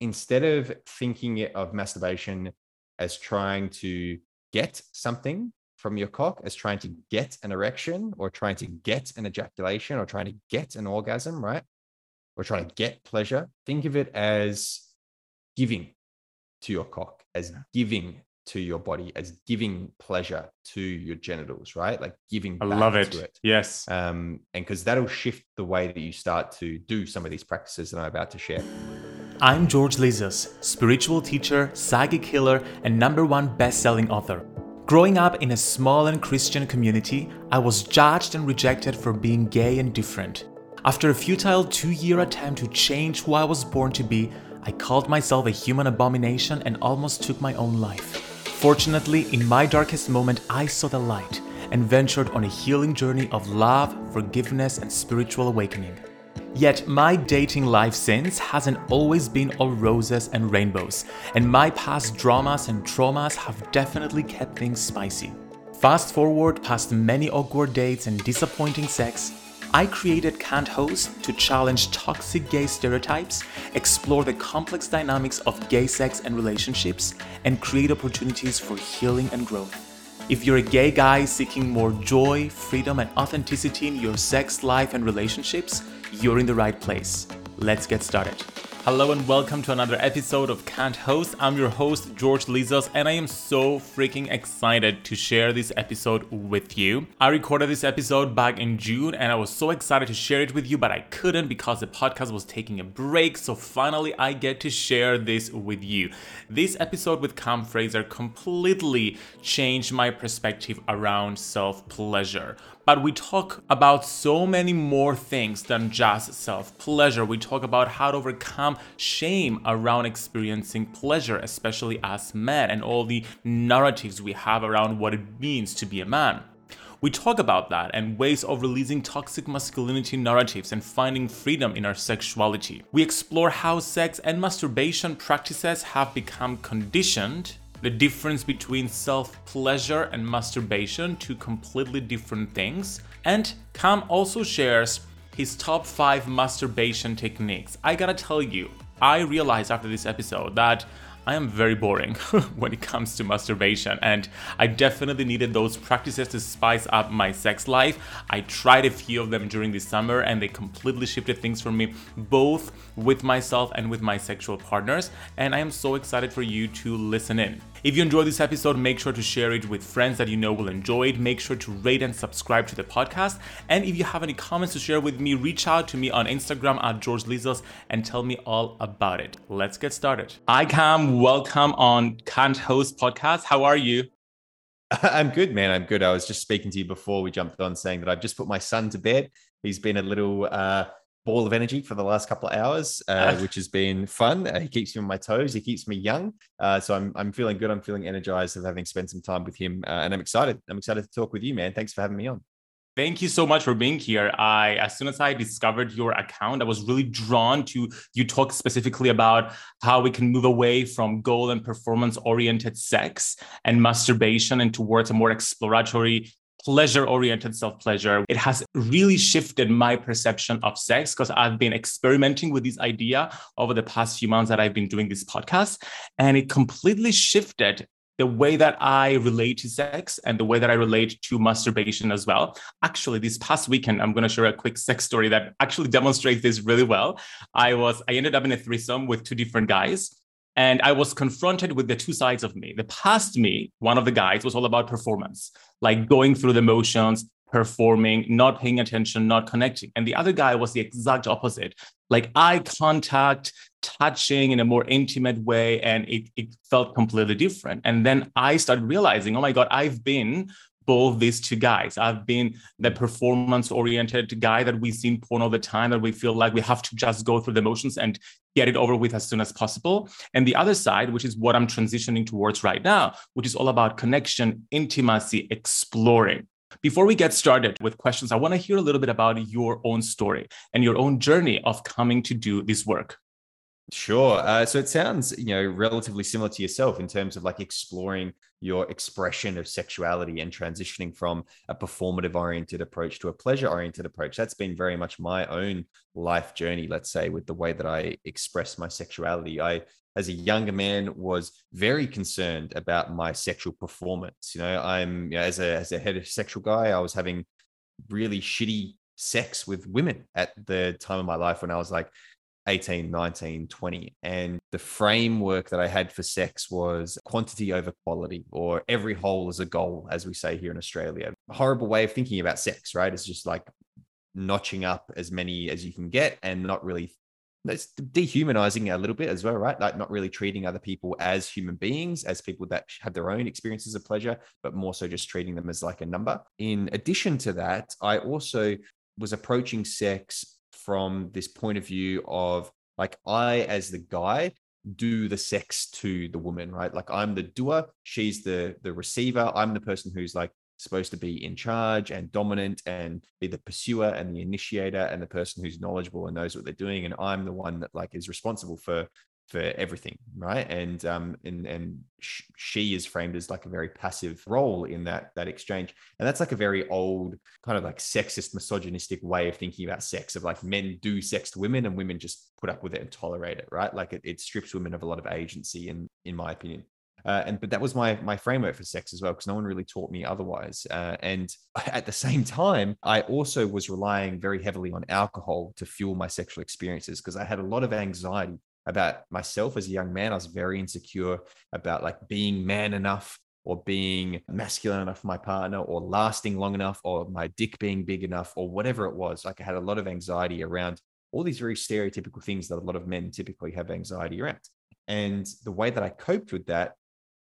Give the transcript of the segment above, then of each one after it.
instead of thinking of masturbation as trying to get something from your cock, as trying to get an erection or trying to get an ejaculation or trying to get an orgasm, right? Or trying to get pleasure, think of it as giving to your cock, as giving to your body, as giving pleasure to your genitals, right? Like giving. I love it. it. Yes. Um, and because that'll shift the way that you start to do some of these practices that I'm about to share. I'm George Lizos, spiritual teacher, psychic healer, and number one best-selling author. Growing up in a small and Christian community, I was judged and rejected for being gay and different. After a futile two year attempt to change who I was born to be, I called myself a human abomination and almost took my own life. Fortunately, in my darkest moment, I saw the light and ventured on a healing journey of love, forgiveness, and spiritual awakening. Yet, my dating life since hasn't always been all roses and rainbows, and my past dramas and traumas have definitely kept things spicy. Fast forward past many awkward dates and disappointing sex, I created Can't Host to challenge toxic gay stereotypes, explore the complex dynamics of gay sex and relationships, and create opportunities for healing and growth. If you're a gay guy seeking more joy, freedom, and authenticity in your sex life and relationships, you're in the right place. Let's get started. Hello and welcome to another episode of Can't Host. I'm your host, George Lizos, and I am so freaking excited to share this episode with you. I recorded this episode back in June and I was so excited to share it with you, but I couldn't because the podcast was taking a break. So finally, I get to share this with you. This episode with Cam Fraser completely changed my perspective around self pleasure. But we talk about so many more things than just self pleasure. We talk about how to overcome shame around experiencing pleasure, especially as men, and all the narratives we have around what it means to be a man. We talk about that and ways of releasing toxic masculinity narratives and finding freedom in our sexuality. We explore how sex and masturbation practices have become conditioned the difference between self pleasure and masturbation, two completely different things. And Cam also shares his top five masturbation techniques. I gotta tell you, I realized after this episode that I am very boring when it comes to masturbation, and I definitely needed those practices to spice up my sex life. I tried a few of them during the summer, and they completely shifted things for me, both with myself and with my sexual partners. And I am so excited for you to listen in. If you enjoyed this episode, make sure to share it with friends that you know will enjoy it. Make sure to rate and subscribe to the podcast. And if you have any comments to share with me, reach out to me on Instagram at George Lizos and tell me all about it. Let's get started. Hi, Cam welcome on Can't Host podcast. How are you? I'm good, man. I'm good. I was just speaking to you before we jumped on saying that I've just put my son to bed. He's been a little uh, ball of energy for the last couple of hours, uh, which has been fun. Uh, he keeps me on my toes. He keeps me young. Uh, so I'm, I'm feeling good. I'm feeling energized of having spent some time with him. Uh, and I'm excited. I'm excited to talk with you, man. Thanks for having me on. Thank you so much for being here. I, as soon as I discovered your account, I was really drawn to you talk specifically about how we can move away from goal and performance oriented sex and masturbation and towards a more exploratory pleasure oriented self pleasure. It has really shifted my perception of sex because I've been experimenting with this idea over the past few months that I've been doing this podcast. And it completely shifted the way that I relate to sex and the way that I relate to masturbation as well. Actually, this past weekend, I'm going to share a quick sex story that actually demonstrates this really well. I was, I ended up in a threesome with two different guys. And I was confronted with the two sides of me. The past me, one of the guys, was all about performance, like going through the motions, performing, not paying attention, not connecting. And the other guy was the exact opposite, like eye contact, touching in a more intimate way. And it, it felt completely different. And then I started realizing, oh my God, I've been both these two guys. I've been the performance oriented guy that we see in porn all the time, that we feel like we have to just go through the motions and get it over with as soon as possible. And the other side, which is what I'm transitioning towards right now, which is all about connection, intimacy, exploring. Before we get started with questions, I want to hear a little bit about your own story and your own journey of coming to do this work. Sure. Uh, so it sounds, you know, relatively similar to yourself in terms of like exploring your expression of sexuality and transitioning from a performative oriented approach to a pleasure oriented approach. That's been very much my own life journey, let's say, with the way that I express my sexuality. I, as a younger man, was very concerned about my sexual performance. You know, I'm you know, as a as a heterosexual guy, I was having really shitty sex with women at the time of my life when I was like 18, 19, 20. And the framework that I had for sex was quantity over quality, or every hole is a goal, as we say here in Australia. Horrible way of thinking about sex, right? It's just like notching up as many as you can get and not really it's dehumanizing a little bit as well, right? Like not really treating other people as human beings, as people that have their own experiences of pleasure, but more so just treating them as like a number. In addition to that, I also was approaching sex from this point of view of like I as the guy do the sex to the woman, right? Like I'm the doer, she's the the receiver. I'm the person who's like supposed to be in charge and dominant and be the pursuer and the initiator and the person who's knowledgeable and knows what they're doing and i'm the one that like is responsible for for everything right? And um and and sh- she is framed as like a very passive role in that that exchange. And that's like a very old kind of like sexist misogynistic way of thinking about sex of like men do sex to women and women just put up with it and tolerate it right? Like it, it strips women of a lot of agency in in my opinion. Uh, and but that was my my framework for sex as well because no one really taught me otherwise. Uh, and at the same time i also was relying very heavily on alcohol to fuel my sexual experiences because i had a lot of anxiety about myself as a young man. I was very insecure about like being man enough or being masculine enough for my partner or lasting long enough or my dick being big enough or whatever it was. Like I had a lot of anxiety around all these very stereotypical things that a lot of men typically have anxiety around. And the way that I coped with that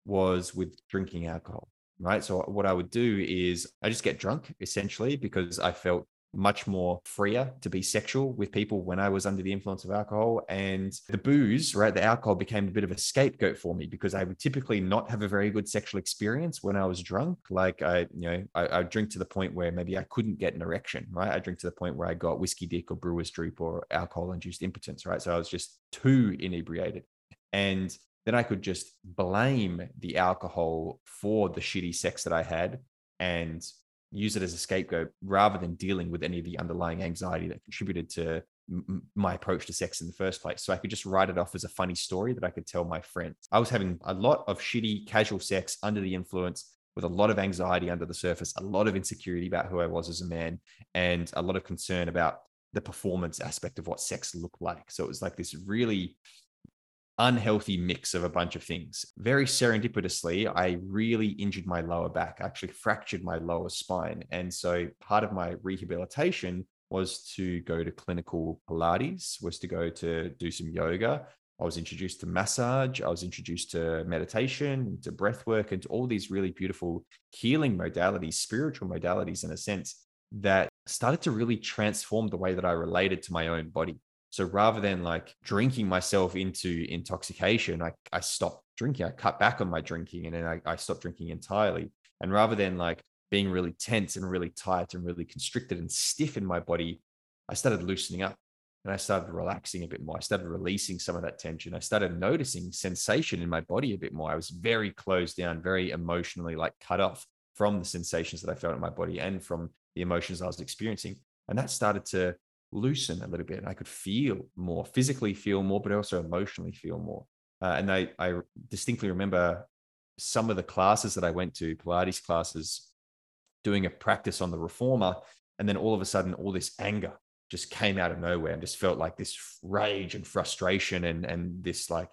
was with drinking alcohol. Right. So, what I would do is I just get drunk essentially because I felt much more freer to be sexual with people when I was under the influence of alcohol. And the booze, right, the alcohol became a bit of a scapegoat for me because I would typically not have a very good sexual experience when I was drunk. Like I, you know, I, I drink to the point where maybe I couldn't get an erection, right? I drink to the point where I got whiskey dick or brewer's droop or alcohol induced impotence, right? So I was just too inebriated. And then I could just blame the alcohol for the shitty sex that I had and use it as a scapegoat rather than dealing with any of the underlying anxiety that contributed to my approach to sex in the first place. So I could just write it off as a funny story that I could tell my friends. I was having a lot of shitty casual sex under the influence with a lot of anxiety under the surface, a lot of insecurity about who I was as a man, and a lot of concern about the performance aspect of what sex looked like. So it was like this really unhealthy mix of a bunch of things. Very serendipitously, I really injured my lower back, I actually fractured my lower spine. And so part of my rehabilitation was to go to clinical Pilates, was to go to do some yoga. I was introduced to massage. I was introduced to meditation, to breath work, and to all these really beautiful healing modalities, spiritual modalities, in a sense, that started to really transform the way that I related to my own body. So rather than like drinking myself into intoxication, I, I stopped drinking. I cut back on my drinking and then I, I stopped drinking entirely. And rather than like being really tense and really tight and really constricted and stiff in my body, I started loosening up and I started relaxing a bit more. I started releasing some of that tension. I started noticing sensation in my body a bit more. I was very closed down, very emotionally like cut off from the sensations that I felt in my body and from the emotions I was experiencing. And that started to loosen a little bit and I could feel more, physically feel more, but also emotionally feel more. Uh, and I, I distinctly remember some of the classes that I went to, Pilates classes, doing a practice on the reformer. And then all of a sudden, all this anger just came out of nowhere and just felt like this rage and frustration and, and this like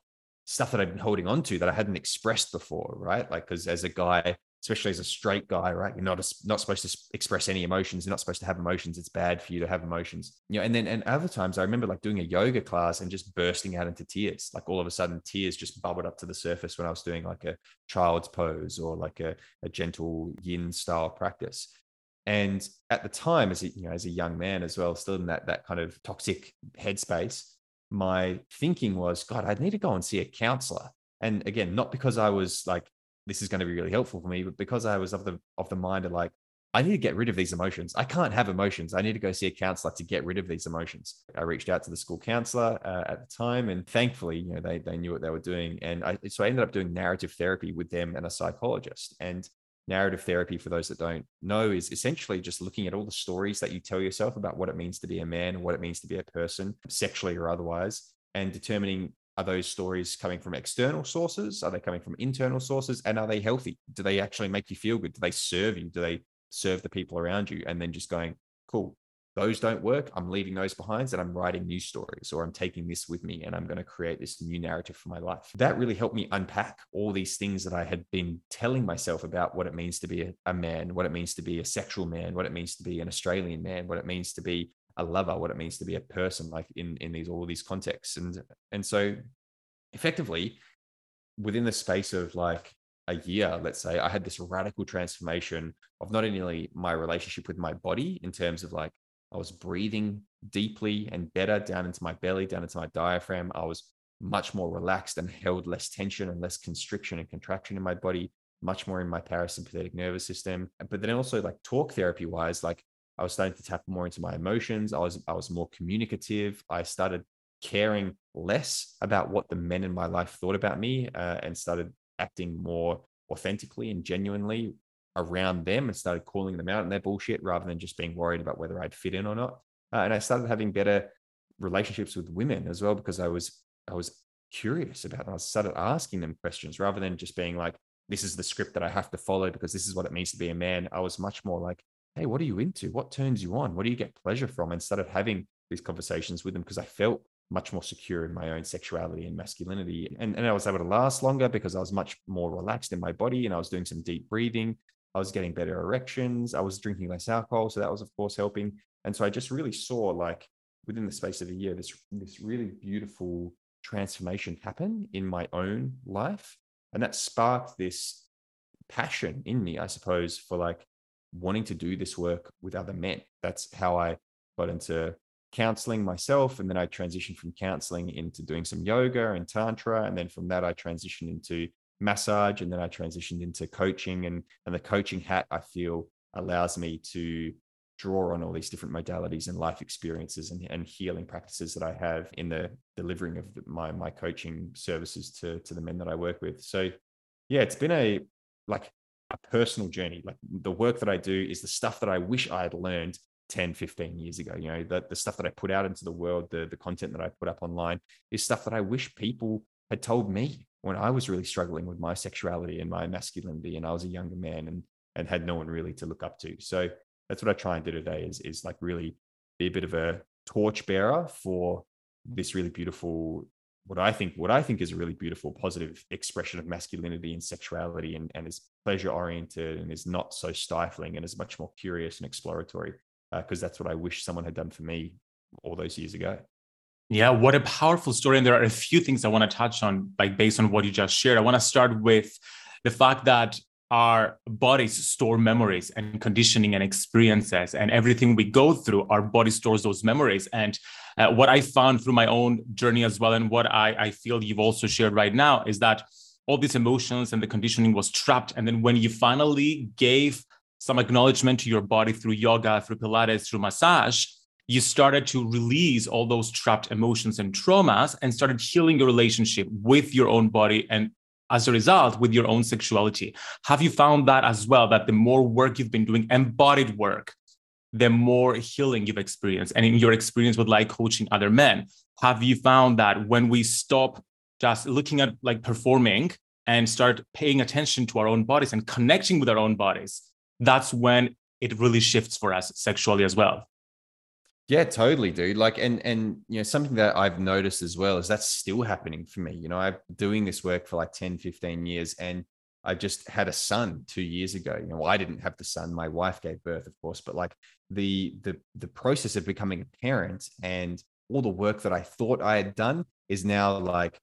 stuff that I've been holding on to that I hadn't expressed before, right? Like, because as a guy, especially as a straight guy, right? You're not a, not supposed to express any emotions. You're not supposed to have emotions. It's bad for you to have emotions. You know, and then and other times I remember like doing a yoga class and just bursting out into tears. Like all of a sudden, tears just bubbled up to the surface when I was doing like a child's pose or like a, a gentle yin style practice. And at the time, as a, you know, as a young man as well, still in that that kind of toxic headspace, my thinking was, God, I need to go and see a counselor. And again, not because I was like this is going to be really helpful for me. But because I was of the of the mind of like, I need to get rid of these emotions. I can't have emotions. I need to go see a counselor to get rid of these emotions. I reached out to the school counselor uh, at the time, and thankfully, you know, they they knew what they were doing, and I so I ended up doing narrative therapy with them and a psychologist. And narrative therapy, for those that don't know, is essentially just looking at all the stories that you tell yourself about what it means to be a man, what it means to be a person, sexually or otherwise, and determining are those stories coming from external sources? Are they coming from internal sources? And are they healthy? Do they actually make you feel good? Do they serve you? Do they serve the people around you? And then just going, cool, those don't work. I'm leaving those behind and I'm writing new stories or I'm taking this with me and I'm going to create this new narrative for my life. That really helped me unpack all these things that I had been telling myself about what it means to be a, a man, what it means to be a sexual man, what it means to be an Australian man, what it means to be a lover, what it means to be a person, like in in these all these contexts. And and so effectively within the space of like a year, let's say, I had this radical transformation of not only my relationship with my body in terms of like I was breathing deeply and better down into my belly, down into my diaphragm. I was much more relaxed and held less tension and less constriction and contraction in my body, much more in my parasympathetic nervous system. But then also like talk therapy wise, like I was starting to tap more into my emotions. I was I was more communicative. I started caring less about what the men in my life thought about me uh, and started acting more authentically and genuinely around them and started calling them out on their bullshit rather than just being worried about whether I'd fit in or not. Uh, and I started having better relationships with women as well because I was I was curious about them. I started asking them questions rather than just being like, this is the script that I have to follow because this is what it means to be a man. I was much more like, hey, what are you into? What turns you on? What do you get pleasure from? And started having these conversations with them because I felt much more secure in my own sexuality and masculinity. And, and I was able to last longer because I was much more relaxed in my body and I was doing some deep breathing. I was getting better erections. I was drinking less alcohol. So that was, of course, helping. And so I just really saw like within the space of a year, this, this really beautiful transformation happen in my own life. And that sparked this passion in me, I suppose, for like wanting to do this work with other men. That's how I got into counseling myself. And then I transitioned from counseling into doing some yoga and tantra. And then from that, I transitioned into massage. And then I transitioned into coaching. And, and the coaching hat, I feel, allows me to draw on all these different modalities and life experiences and, and healing practices that I have in the delivering of my, my coaching services to, to the men that I work with. So yeah, it's been a, like a personal journey. Like the work that I do is the stuff that I wish I had learned 10 15 years ago you know the, the stuff that i put out into the world the, the content that i put up online is stuff that i wish people had told me when i was really struggling with my sexuality and my masculinity and i was a younger man and and had no one really to look up to so that's what i try and do today is is like really be a bit of a torchbearer for this really beautiful what I think what I think is a really beautiful positive expression of masculinity and sexuality and, and is pleasure oriented and is not so stifling and is much more curious and exploratory because uh, that's what I wish someone had done for me all those years ago. Yeah, what a powerful story. And there are a few things I want to touch on, like based on what you just shared. I want to start with the fact that our bodies store memories and conditioning and experiences and everything we go through our body stores those memories and uh, what i found through my own journey as well and what I, I feel you've also shared right now is that all these emotions and the conditioning was trapped and then when you finally gave some acknowledgement to your body through yoga, through Pilates, through massage, you started to release all those trapped emotions and traumas and started healing your relationship with your own body and as a result with your own sexuality. Have you found that as well? That the more work you've been doing, embodied work, the more healing you've experienced. And in your experience with like coaching other men, have you found that when we stop just looking at like performing and start paying attention to our own bodies and connecting with our own bodies, that's when it really shifts for us sexually as well. Yeah, totally, dude. Like, and and you know, something that I've noticed as well is that's still happening for me. You know, I've doing this work for like 10, 15 years, and I just had a son two years ago. You know, I didn't have the son; my wife gave birth, of course. But like the the the process of becoming a parent and all the work that I thought I had done is now like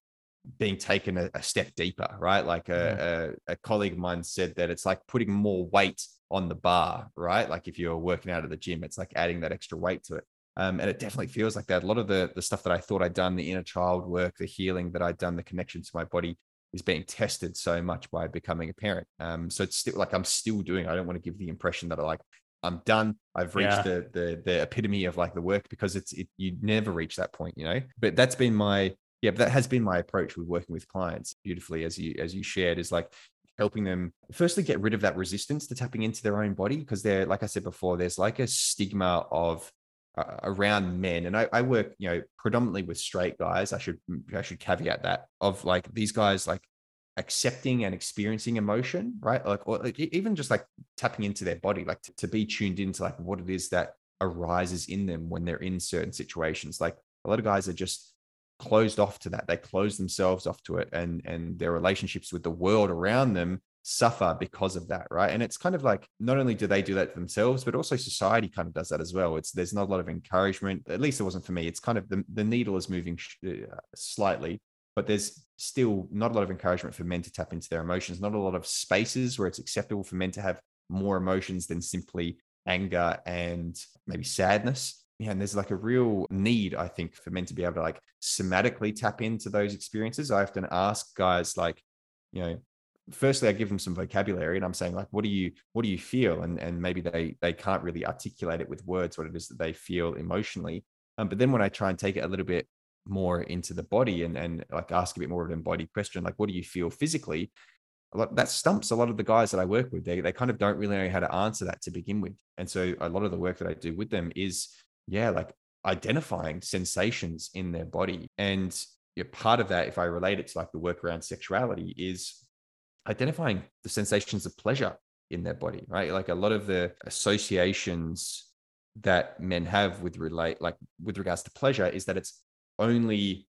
being taken a, a step deeper, right? Like a, a, a colleague of mine said that it's like putting more weight on the bar, right? Like if you're working out at the gym, it's like adding that extra weight to it. Um, and it definitely feels like that. A lot of the the stuff that I thought I'd done, the inner child work, the healing that I'd done, the connection to my body is being tested so much by becoming a parent. Um, so it's still like I'm still doing. I don't want to give the impression that I like I'm done. I've reached yeah. the, the the epitome of like the work because it's it, you never reach that point, you know. But that's been my yeah, that has been my approach with working with clients beautifully as you as you shared is like helping them firstly get rid of that resistance to tapping into their own body because they're like I said before, there's like a stigma of uh, around men. And I, I, work you know predominantly with straight guys. I should i should caveat that of like these guys like accepting and experiencing emotion right? Like or like even just like tapping into their body like to, to be tuned into like what it is that arises in them when they're in certain situations. Like a lot of guys are just closed off to that. They close themselves off to it and and their relationships with the world around them suffer because of that, right? And it's kind of like not only do they do that themselves, but also society kind of does that as well. It's there's not a lot of encouragement. At least it wasn't for me. It's kind of the, the needle is moving uh, slightly, but there's still not a lot of encouragement for men to tap into their emotions. Not a lot of spaces where it's acceptable for men to have more emotions than simply anger and maybe sadness. Yeah, and there's like a real need, I think, for men to be able to like somatically tap into those experiences. I often ask guys like, you know, firstly i give them some vocabulary and i'm saying like what do you what do you feel? And and maybe they they can't really articulate it with words what it is that they feel emotionally. Um, but then when i try and take it a little bit more into the body and and like ask a bit more of an embodied question like what do you feel physically? A lot, that stumps a lot of the guys that i work with. They, they kind of don't really know how to answer that to begin with. And so a lot of the work that i do with them is yeah like identifying sensations in their body. And yeah, part of that if i relate it to like the work around sexuality is identifying the sensations of pleasure in their body, right? Like a lot of the associations that men have with relate like with regards to pleasure is that it's only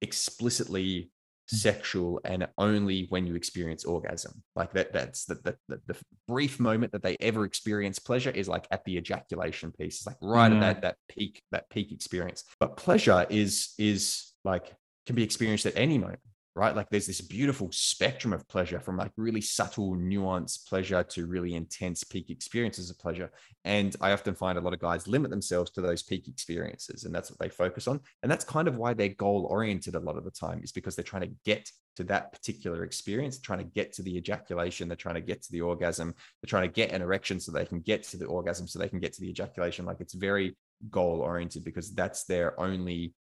explicitly hmm. sexual and only when you experience orgasm like that that's the, the, the, the, brief moment that they ever experience pleasure is like at the ejaculation piece it's like right mm. at that that peak that peak experience but pleasure is is like can be experienced at any moment right? Like there's this beautiful spectrum of pleasure from like really subtle, nuanced pleasure to really intense peak experiences of pleasure. And I often find a lot of guys limit themselves to those peak experiences, and that's what they focus on. And that's kind of why they're goal oriented a lot of the time, is because they're trying to get to that particular experience, trying to get to the ejaculation, they're trying to get to the orgasm, they're trying to get an erection so they can get to the orgasm, so they can get to the ejaculation. Like it's very goal oriented because that's their only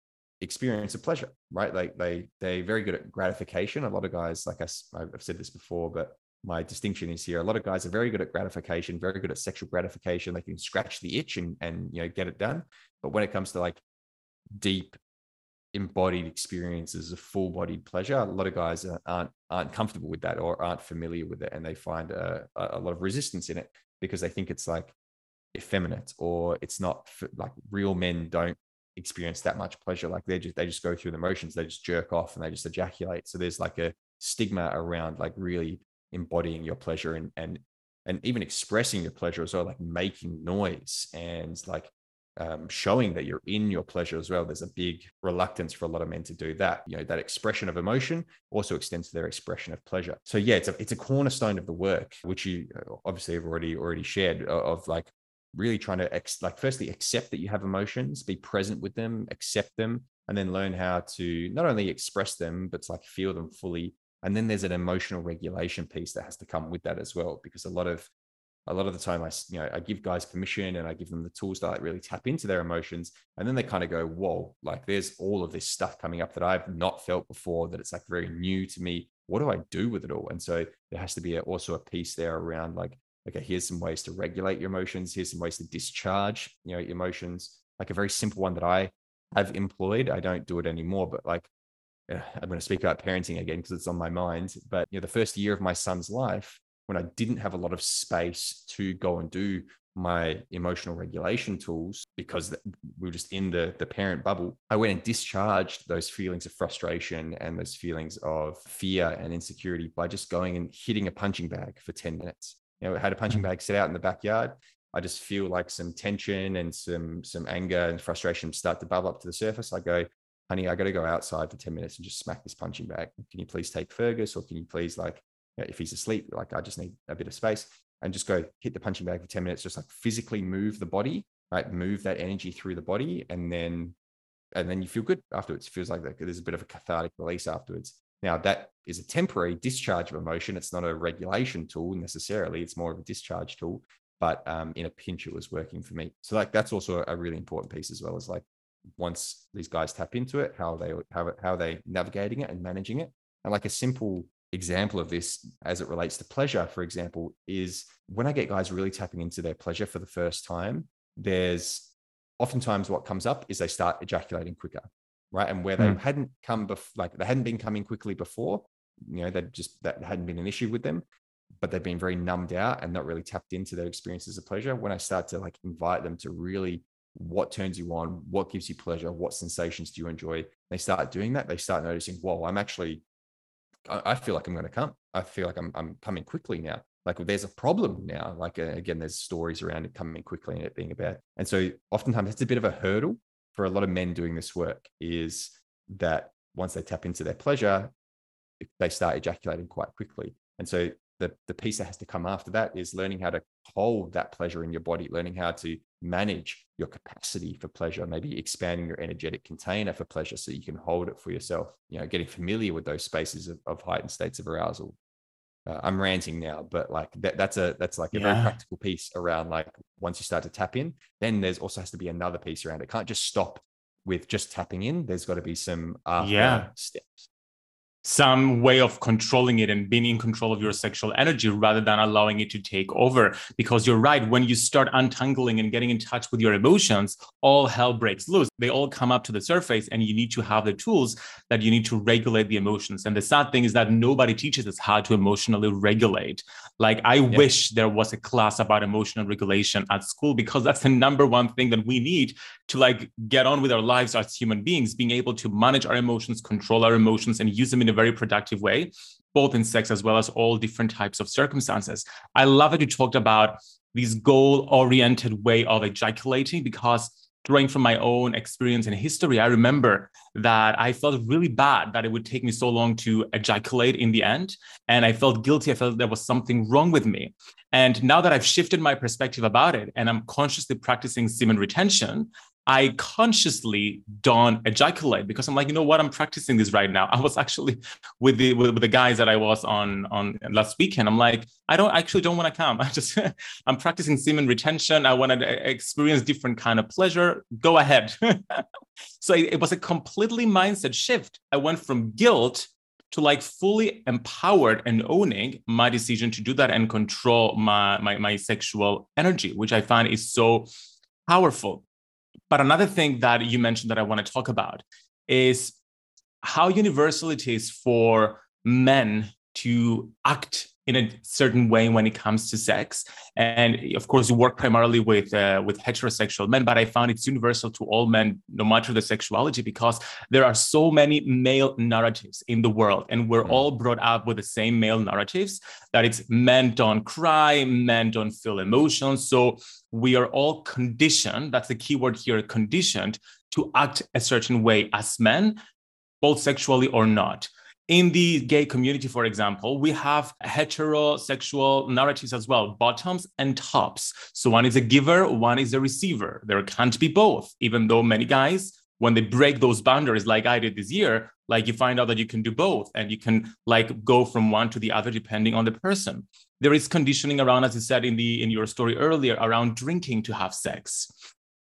experience of pleasure, right? Like they they're very good at gratification. A lot of guys, like I, I've said this before, but my distinction is here. A lot of guys are very good at gratification, very good at sexual gratification. They can scratch the itch and and you know get it done. But when it comes to like deep embodied experiences of full bodied pleasure, a lot of guys aren't aren't comfortable with that or aren't familiar with it, and they find a, a lot of resistance in it because they think it's like effeminate or it's not like real men don't experience that much pleasure. Like they just they just go through the motions, they just jerk off and they just ejaculate. So there's like a stigma around like really embodying your pleasure and and and even expressing your pleasure as well, like making noise and like um, showing that you're in your pleasure as well. There's a big reluctance for a lot of men to do that. You know, that expression of emotion also extends to their expression of pleasure. So yeah, it's a it's a cornerstone of the work, which you obviously have already already shared of like really trying to ex- like firstly accept that you have emotions be present with them accept them and then learn how to not only express them but to like feel them fully. And then there's an emotional regulation piece that has to come with that as well because a lot of a lot of the time i you know i give guys permission and i give them the tools to like really tap into their emotions and then they kind of go whoa like there's all of this stuff coming up that i've not felt before that it's like very new to me. What do i do with it all? And so there has to be a, also a piece there around like okay, here's some ways to regulate your emotions. Here's some ways to discharge, you know, emotions. Like a very simple one that I have employed. I don't do it anymore, but like I'm going to speak about parenting again because it's on my mind. But you know, the first year of my son's life, when I didn't have a lot of space to go and do my emotional regulation tools because we were just in the the parent bubble i went and discharged those feelings of frustration and those feelings of fear and insecurity by just going and hitting a punching bag for 10 minutes you know, had a punching mm. bag set out in the backyard. I just feel like some tension and some some anger and frustration start to bubble up to the surface. I go, honey, I got to go outside for 10 minutes and just smack this punching bag. Can you please take Fergus or can you please like, if he's asleep, like I just need a bit of space and just go hit the punching bag for 10 minutes, just like physically move the body, right? Move that energy through the body. And then, and then you feel good afterwards. It feels like there's a bit of a cathartic release afterwards. Now, that is a temporary discharge of emotion. It's not a regulation tool necessarily, it's more of a discharge tool. But um, in a pinch, it was working for me. So, like, that's also a really important piece as well as like once these guys tap into it, how they how, how they navigating it and managing it. And like a simple example of this as it relates to pleasure, for example, is when I get guys really tapping into their pleasure for the first time, there's oftentimes what comes up is they start ejaculating quicker, right? And where they mm. hadn't come before, like they hadn't been coming quickly before, you know, they just that hadn't been an issue with them, but they've been very numbed out and not really tapped into their experiences of pleasure. When I start to like invite them to really what turns you on, what gives you pleasure, what sensations do you enjoy, they start doing that. They start noticing, whoa, I'm actually, I feel like I'm going to come. I feel like I'm, I'm coming quickly now. Like there's a problem now. Like uh, again, there's stories around it coming quickly and it being about. And so oftentimes it's a bit of a hurdle for a lot of men doing this work is that once they tap into their pleasure, they start ejaculating quite quickly. And so the, the piece that has to come after that is learning how to hold that pleasure in your body, learning how to manage your capacity for pleasure, maybe expanding your energetic container for pleasure so you can hold it for yourself, you know, getting familiar with those spaces of, of heightened states of arousal. Uh, I'm ranting now, but like that, that's a that's like a yeah. very practical piece around like once you start to tap in, then there's also has to be another piece around it. Can't just stop with just tapping in. There's got to be some yeah steps some way of controlling it and being in control of your sexual energy rather than allowing it to take over. Because you're right, when you start untangling and getting in touch with your emotions, all hell breaks loose. They all come up to the surface, and you need to have the tools that you need to regulate the emotions. And the sad thing is that nobody teaches us how to emotionally regulate. Like, I yeah. wish there was a class about emotional regulation at school because that's the number one thing that we need to like get on with our lives as human beings, being able to manage our emotions, control our emotions, and use them in a very productive way, both in sex as well as all different types of circumstances. I love that you talked about this goal oriented way of ejaculating because drawing from my own experience and history, I remember that I felt really bad that it would take me so long to ejaculate in the end. And I felt guilty. I felt there was something wrong with me. And now that I've shifted my perspective about it and I'm consciously practicing semen retention, I consciously don't ejaculate because I'm like, you know what, I'm practicing this right now. I was actually with the with, with the guys that I was on on last weekend. I'm like, I don't actually don't want to come. I just I'm practicing semen retention. I want to experience different kind of pleasure. Go ahead. so it, it was a completely mindset shift. I went from guilt to like fully empowered and owning my decision to do that and control my my, my sexual energy, which I find is so powerful but another thing that you mentioned that I want to talk about is how universal it is for men to act in a certain way when it comes to sex. And of course, you work primarily with uh, with heterosexual men, but I found it's universal to all men, no matter the sexuality, because there are so many male narratives in the world, and we're mm. all brought up with the same male narratives that it's men don't cry, men don't feel emotions. So we are all conditioned. That's the key word here: conditioned to act a certain way as men, both sexually or not in the gay community, for example, we have heterosexual narratives as well, bottoms and tops. So one is a giver, one is a receiver. There can't be both, even though many guys, when they break those boundaries, like I did this year, like you find out that you can do both and you can like go from one to the other depending on the person. There is conditioning around, as you said in the in your story earlier, around drinking to have sex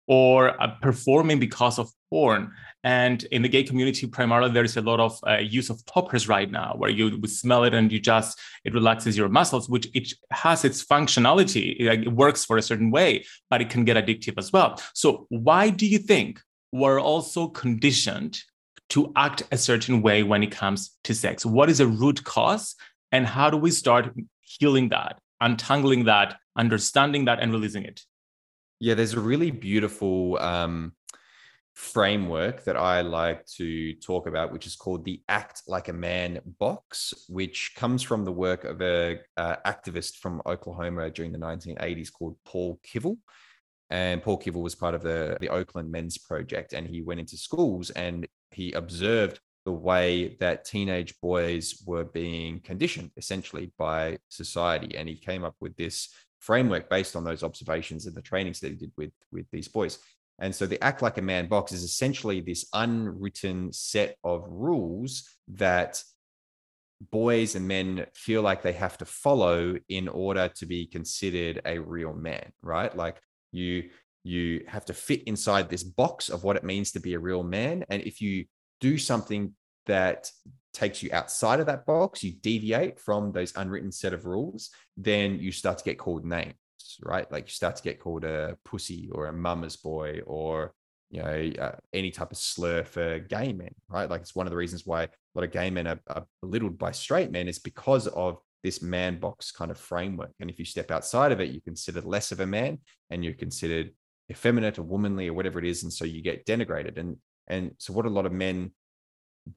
or uh, performing because of porn. And in the gay community, primarily, there is a lot of uh, use of poppers right now, where you smell it and you just it relaxes your muscles, which it has its functionality. It, it works for a certain way, but it can get addictive as well. So, why do you think we're also conditioned to act a certain way when it comes to sex? What is a root cause, and how do we start healing that, untangling that, understanding that, and releasing it? Yeah, there's a really beautiful um, framework that I like to talk about, which is called the Act Like a Man box, which comes from the work of a uh, activist from Oklahoma during the 1980s called Paul Kivel. And Paul Kivel was part of the, the Oakland Men's Project, and he went into schools and he observed the way that teenage boys were being conditioned essentially by society. And he came up with this framework based on those observations and the trainings that he did with, with these boys. And so the Act Like a Man box is essentially this unwritten set of rules that boys and men feel like they have to follow in order to be considered a real man, right? Like you you have to fit inside this box of what it means to be a real man and if you do something that takes you outside of that box, you deviate from those unwritten set of rules, then you start to get called names, right? Like you start to get called a pussy or a mama's boy or you know uh, any type of slur for gay men, right? Like it's one of the reasons why a lot of gay men are, are belittled by straight men is because of this man box kind of framework. And if you step outside of it, you're considered less of a man and you're considered effeminate or womanly or whatever it is. And so you get denigrated. And and so what a lot of men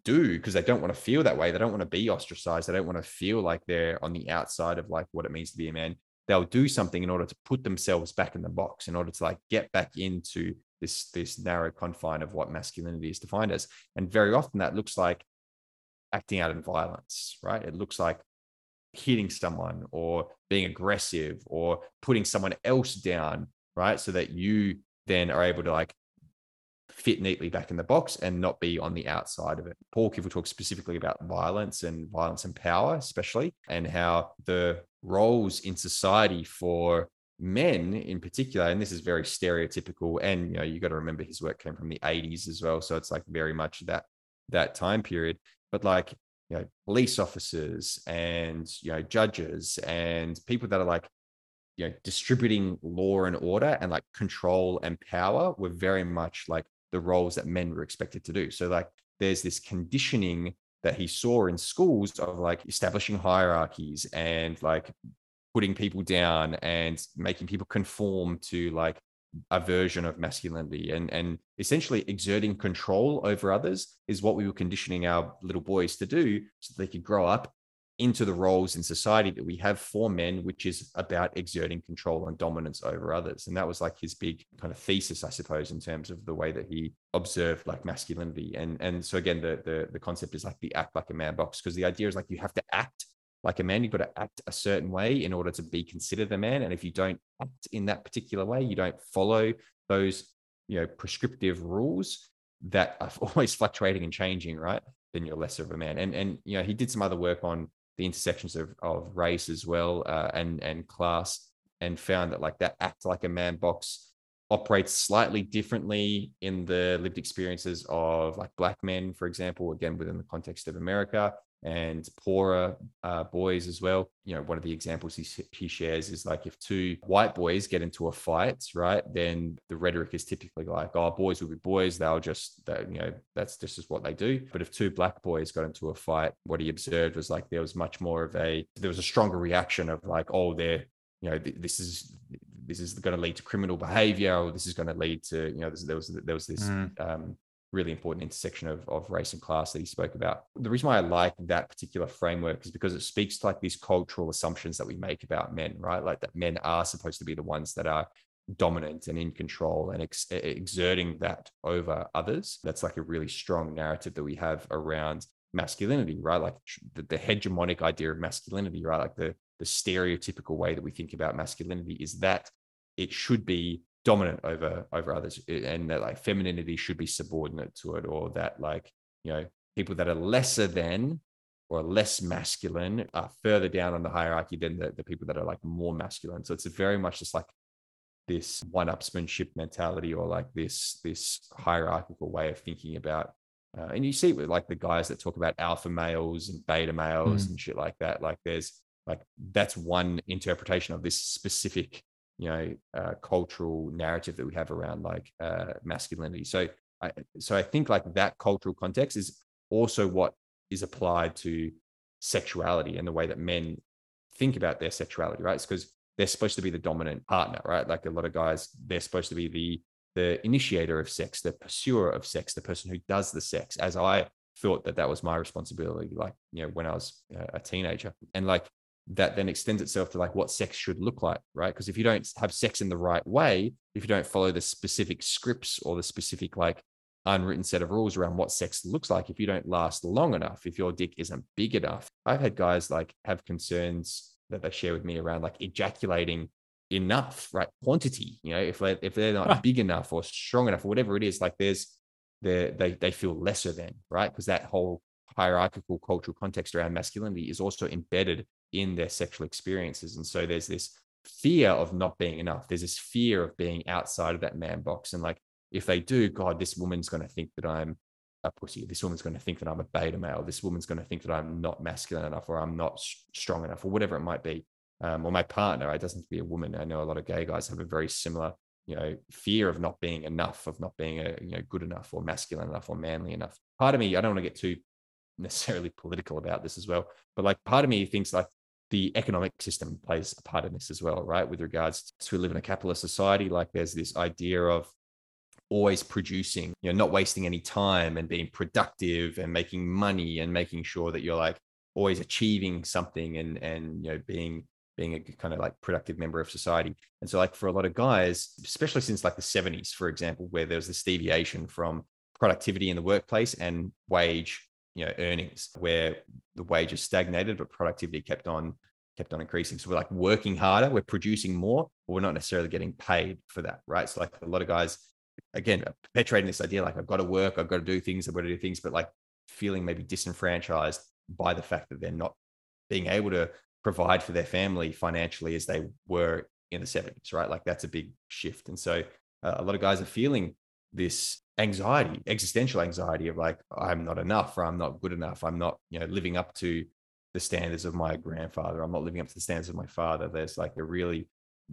do because they don't want to feel that way. They don't want to be ostracized. They don't want to feel like they're on the outside of like what it means to be a man. They'll do something in order to put themselves back in the box, in order to like get back into this this narrow confine of what masculinity is defined as. And very often that looks like acting out in violence, right? It looks like hitting someone or being aggressive or putting someone else down, right? So that you then are able to like fit neatly back in the box and not be on the outside of it. Paul Kivel talks specifically about violence and violence and power, especially, and how the roles in society for men in particular, and this is very stereotypical, and you know, you got to remember his work came from the 80s as well. So it's like very much that that time period. But like, you know, police officers and you know, judges and people that are like you know distributing law and order and like control and power were very much like the roles that men were expected to do. So like there's this conditioning that he saw in schools of like establishing hierarchies and like putting people down and making people conform to like a version of masculinity and and essentially exerting control over others is what we were conditioning our little boys to do so they could grow up into the roles in society that we have for men, which is about exerting control and dominance over others. And that was like his big kind of thesis, I suppose, in terms of the way that he observed like masculinity. And and so again, the the, the concept is like the act like a man box, because the idea is like you have to act like a man, you've got to act a certain way in order to be considered a man. And if you don't act in that particular way, you don't follow those, you know, prescriptive rules that are always fluctuating and changing, right? Then you're lesser of a man. And and you know, he did some other work on the intersections of, of race as well uh, and and class and found that like that act like a man box operates slightly differently in the lived experiences of like black men for example again within the context of america and poorer uh, boys as well. You know, one of the examples he, he shares is like if two white boys get into a fight, right, then the rhetoric is typically like, oh, boys will be boys. They'll just, they, you know, that's just is what they do. But if two black boys got into a fight, what he observed was like there was much more of a, there was a stronger reaction of like, oh, they're, you know, this is this is going to lead to criminal behavior or this is going to lead to you know there was there was this mm. um, really important intersection of, of race and class that he spoke about. The reason why I like that particular framework is because it speaks to like these cultural assumptions that we make about men, right? Like that men are supposed to be the ones that are dominant and in control and ex- exerting that over others. That's like a really strong narrative that we have around masculinity, right? Like the, the hegemonic idea of masculinity, right? Like the the stereotypical way that we think about masculinity is that it should be dominant over over others and that like femininity should be subordinate to it or that like you know people that are lesser than or less masculine are further down on the hierarchy than the, the people that are like more masculine so it's very much just like this one-upsmanship mentality or like this this hierarchical way of thinking about uh, and you see it with like the guys that talk about alpha males and beta males mm. and shit like that like there's like that's one interpretation of this specific you know uh, cultural narrative that we have around like uh, masculinity. So I, so I think like that cultural context is also what is applied to sexuality and the way that men think about their sexuality right? It's because they're supposed to be the dominant partner right? Like a lot of guys they're supposed to be the the initiator of sex the pursuer of sex the person who does the sex as i thought that that was my responsibility like you know when i was a teenager. And like that then extends itself to like what sex should look like, right? Because if you don't have sex in the right way, if you don't follow the specific scripts or the specific like unwritten set of rules around what sex looks like, if you don't last long enough, if your dick isn't big enough, I've had guys like have concerns that they share with me around like ejaculating enough, right? Quantity, you know, if they if they're not big enough or strong enough or whatever it is, like there's they they they feel lesser than, right? Because that whole hierarchical cultural context around masculinity is also embedded in their sexual experiences. And so there's this fear of not being enough. There's this fear of being outside of that man box. And like, if they do, God, this woman's going to think that I'm a pussy. This woman's going to think that I'm a beta male. This woman's going to think that I'm not masculine enough or I'm not strong enough or whatever it might be. Um, or my partner, it doesn't have to be a woman. I know a lot of gay guys have a very similar, you know, fear of not being enough, of not being a, you know, good enough or masculine enough or manly enough. Part of me, I don't want to get too necessarily political about this as well, but like part of me thinks like the economic system plays a part in this as well, right? With regards to we live in a capitalist society, like there's this idea of always producing, you know, not wasting any time and being productive and making money and making sure that you're like always achieving something and and you know being being a kind of like productive member of society. And so like for a lot of guys, especially since like the 70s, for example, where there's this deviation from productivity in the workplace and wage, you know, earnings, where the wages stagnated, but productivity kept on kept on increasing. So we're like working harder, we're producing more, but we're not necessarily getting paid for that. Right. So like a lot of guys again perpetuating this idea like I've got to work, I've got to do things, I've got to do things, but like feeling maybe disenfranchised by the fact that they're not being able to provide for their family financially as they were in the 70s, right? Like that's a big shift. And so uh, a lot of guys are feeling this anxiety, existential anxiety of like, I'm not enough or I'm not good enough. I'm not, you know, living up to the standards of my grandfather. I'm not living up to the standards of my father. There's like a really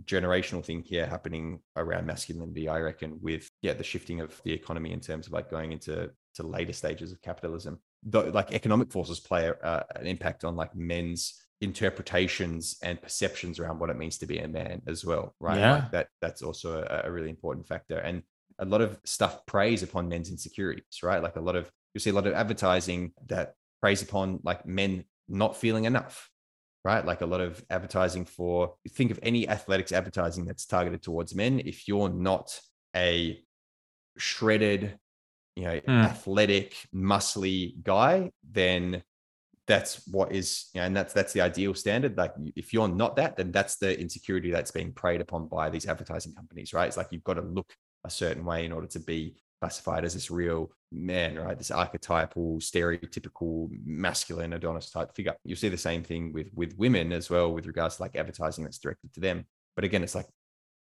generational thing here happening around masculinity, I reckon, with yeah, the shifting of the economy in terms of like going into to later stages of capitalism. Though like economic forces play a, uh, an impact on like men's interpretations and perceptions around what it means to be a man as well, right? Yeah. Like that that's also a, a really important factor. And a lot of stuff preys upon men's insecurities, right? Like a lot of you'll see a lot of advertising that preys upon like men not feeling enough, right? Like a lot of advertising for, think of any athletics advertising that's targeted towards men. If you're not a shredded, you know, mm. athletic, muscly guy, then that's what is, you know, and that's that's the ideal standard. Like if you're not that, then that's the insecurity that's being preyed upon by these advertising companies, right? It's like you've got to look a certain way in order to be classified as this real man, right? This archetypal, stereotypical masculine Adonis type figure. You'll see the same thing with with women as well, with regards to like advertising that's directed to them. But again, it's like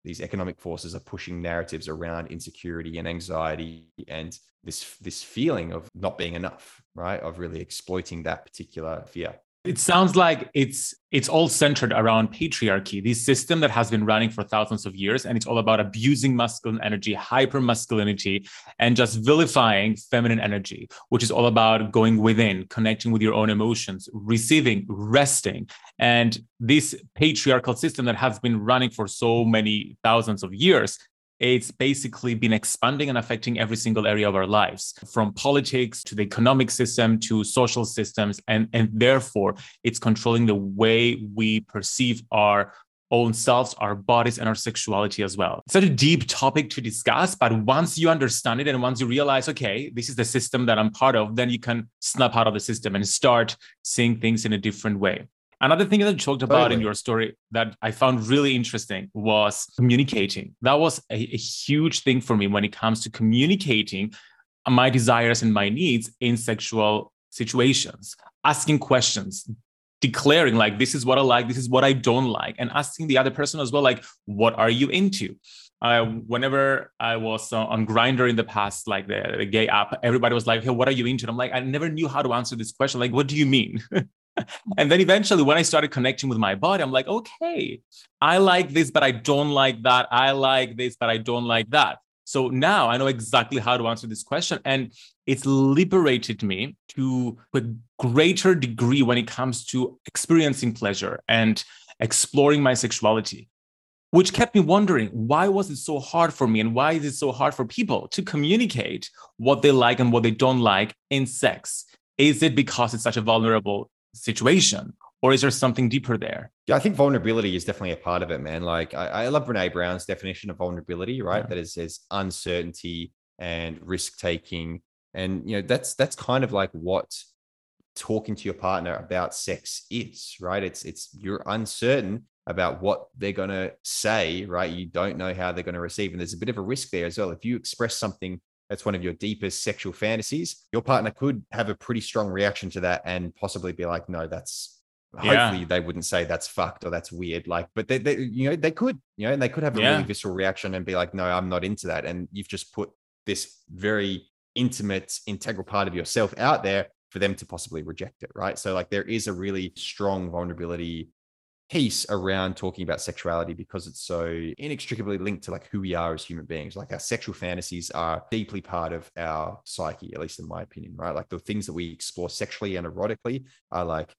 these economic forces are pushing narratives around insecurity and anxiety and this this feeling of not being enough, right? Of really exploiting that particular fear. It sounds like it's it's all centered around patriarchy, this system that has been running for thousands of years, and it's all about abusing masculine energy, hyper masculinity, and just vilifying feminine energy, which is all about going within, connecting with your own emotions, receiving, resting. And this patriarchal system that has been running for so many thousands of years it's basically been expanding and affecting every single area of our lives from politics to the economic system to social systems and and therefore it's controlling the way we perceive our own selves, our bodies, and our sexuality as well. It's such a deep topic to discuss, but once you understand it and once you realize, okay, this is the system that I'm part of, then you can snap out of the system and start seeing things in a different way. Another thing that you talked about totally. in your story that I found really interesting was communicating. That was a, a, huge thing for me when it comes to communicating my desires and my needs in sexual situations, asking questions, declaring like this is what I like, this is what I don't like, and asking the other person as well, like, what are you into? Uh, whenever I was uh, on Grindr in the past, like the, the, gay app, everybody was like, "Hey, what are you into?" And I'm like, I never knew how to answer this question. Like, what do you mean? and then eventually, when I started connecting with my body, I'm like, okay, I like this, but I don't like that. I like this, but I don't like that. So now I know exactly how to answer this question. And it's liberated me to a greater degree when it comes to experiencing pleasure and exploring my sexuality, which kept me wondering why was it so hard for me and why is it so hard for people to communicate what they like and what they don't like in sex? Is it because it's such a vulnerable situation or is there something deeper there? Yeah i think vulnerability is definitely a part of it man. Like i, I love Brené Brown's definition of vulnerability right? Yeah. that is, is uncertainty and risk taking. And you know that's that's kind of like what talking to your partner about sex is right? It's it's you're uncertain about what they're going to say right? You don't know how they're going to receive and there's a bit of a risk there as well. If you express something that's one of your deepest sexual fantasies, your partner could have a pretty strong reaction to that and possibly be like, no, that's Yeah. hopefully they wouldn't say that's fucked or that's weird. Like, but they, they you know, they could, you know, and they could have a Yeah. really visceral reaction and be like, no, I'm not into that. And you've just put this very intimate, integral part of yourself out there for them to possibly reject it. Right. So like there is a really strong vulnerability piece around talking about sexuality because it's so inextricably linked to like who we are as human beings. Like our sexual fantasies are deeply part of our psyche, at least in my opinion, right? Like the things that we explore sexually and erotically are like,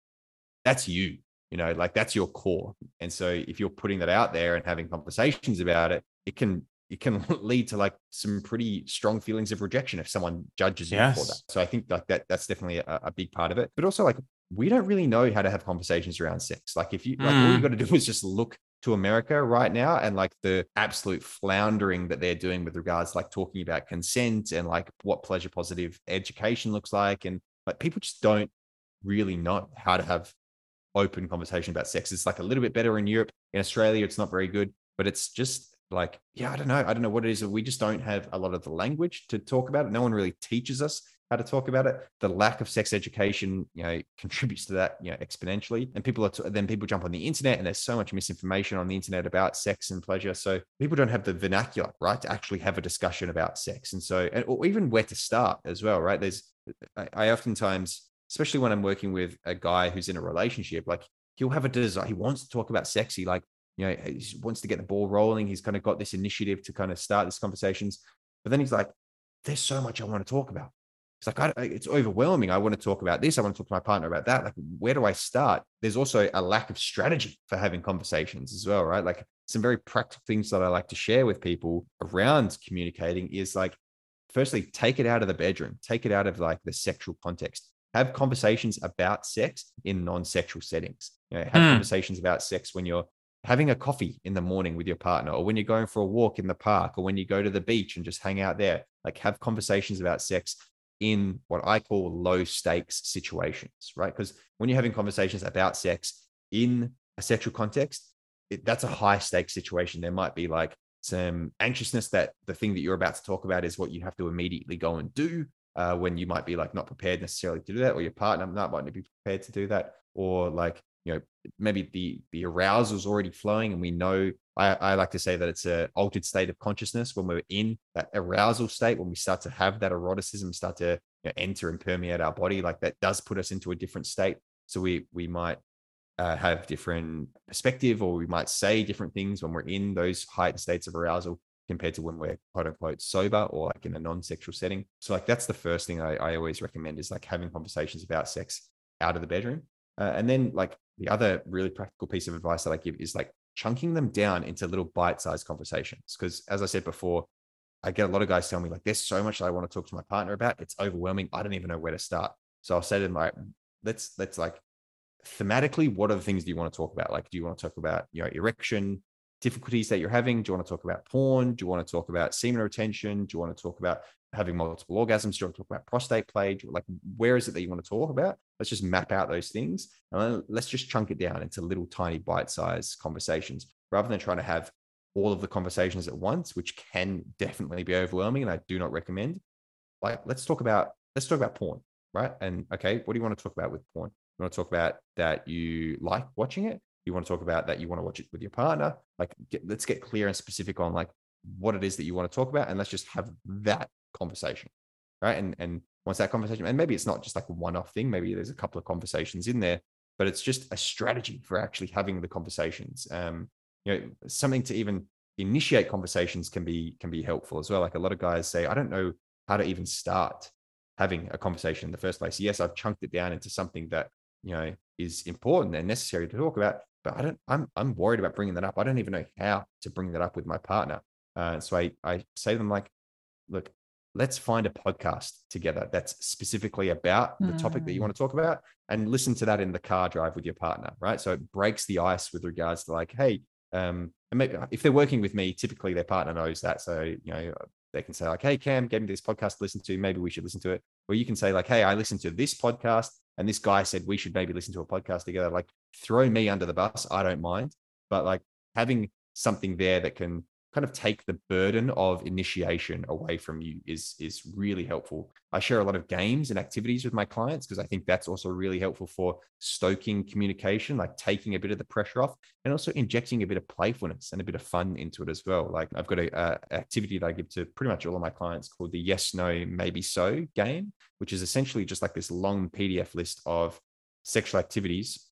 that's you, you know, like that's your core. And so if you're putting that out there and having conversations about it, it can it can lead to like some pretty strong feelings of rejection if someone judges you for that. So I think like that that's definitely a, a big part of it. But also like we don't really know how to have conversations around sex. Like if you like all you Mm. got to do is just look to America right now and like the absolute floundering that they're doing with regards to like talking about consent and like what pleasure positive education looks like. And like people just don't really know how to have open conversation about sex. It's like a little bit better in Europe. In Australia, it's not very good, but it's just like, yeah, I don't know. I don't know what it is. We just don't have a lot of the language to talk about it. No one really teaches us how to talk about it. The lack of sex education, you know, contributes to that, you know, exponentially. And people are t- then people jump on the internet, and there's so much misinformation on the internet about sex and pleasure. So people don't have the vernacular, right, to actually have a discussion about sex. And so, and, or even where to start as well, right? There's, I, I oftentimes, especially when I'm working with a guy who's in a relationship, like he'll have a desire, he wants to talk about sex. He like, you know, he wants to get the ball rolling. He's kind of got this initiative to kind of start these conversations. But then he's like, there's so much I want to talk about. It's like, I, it's overwhelming. I want to talk about this. I want to talk to my partner about that. Like, where do I start? There's also a lack of strategy for having conversations as well, right? Like, some very practical things that I like to share with people around communicating is like, firstly, take it out of the bedroom, take it out of like the sexual context. Have conversations about sex in non-sexual settings. You know, have Hmm. conversations about sex when you're having a coffee in the morning with your partner, or when you're going for a walk in the park, or when you go to the beach and just hang out there. Like, have conversations about sex in what I call low stakes situations, right? Because when you're having conversations about sex in a sexual context, it, that's a high stakes situation. There might be like some anxiousness that the thing that you're about to talk about is what you have to immediately go and do uh, when you might be like not prepared necessarily to do that, or your partner not might not be prepared to do that, or like you know maybe the the arousal is already flowing, and we know. I, I like to say that it's a altered state of consciousness when we're in that arousal state, when we start to have that eroticism start to you know, enter and permeate our body, like that does put us into a different state. So we we might uh, have different perspective, or we might say different things when we're in those heightened states of arousal compared to when we're quote unquote sober or like in a non-sexual setting. So like that's the first thing I, I always recommend is like having conversations about sex out of the bedroom. Uh, and then like the other really practical piece of advice that I give is like chunking them down into little bite-sized conversations. Because as I said before, I get a lot of guys tell me like, there's so much that I want to talk to my partner about. It's overwhelming. I don't even know where to start. So I'll say to them, like, let's let's like thematically, what are the things do you want to talk about? Like, do you want to talk about you know erection difficulties that you're having? Do you want to talk about porn? Do you want to talk about semen retention? Do you want to talk about having multiple orgasms? Do you want to talk about prostate play? You- Like, where is it that you want to talk about? Let's just map out those things and let's just chunk it down into little tiny bite-sized conversations rather than trying to have all of the conversations at once, which can definitely be overwhelming. And I do not recommend. Like, let's talk about let's talk about porn, right? And okay, what do you want to talk about with porn? You want to talk about that you like watching it? You want to talk about that you want to watch it with your partner? Like, get, let's get clear and specific on like what it is that you want to talk about, and let's just have that conversation, right? And and once that conversation, and maybe it's not just like a one-off thing. Maybe there's a couple of conversations in there, but it's just a strategy for actually having the conversations. Um, you know, something to even initiate conversations can be can be helpful as well. Like a lot of guys say, I don't know how to even start having a conversation in the first place. Yes, I've chunked it down into something that you know is important and necessary to talk about, but I don't. I'm I'm worried about bringing that up. I don't even know how to bring that up with my partner. Uh, so I I say to them like, look, let's find a podcast together that's specifically about the topic that you Mm. want to talk about, and listen to that in the car drive with your partner, right? So it breaks the ice with regards to like, hey, um, and maybe if they're working with me, typically their partner knows that. So, you know, they can say like, hey, Cam, gave me this podcast to listen to. Maybe we should listen to it. Or you can say like, hey, I listened to this podcast and this guy said we should maybe listen to a podcast together. Like throw me under the bus. I don't mind. But like having something there that can kind of take the burden of initiation away from you is is really helpful. I share a lot of games and activities with my clients because I think that's also really helpful for stoking communication, like taking a bit of the pressure off and also injecting a bit of playfulness and a bit of fun into it as well. Like I've got a, a activity that I give to pretty much all of my clients called the yes no maybe so game, which is essentially just like this long PDF list of sexual activities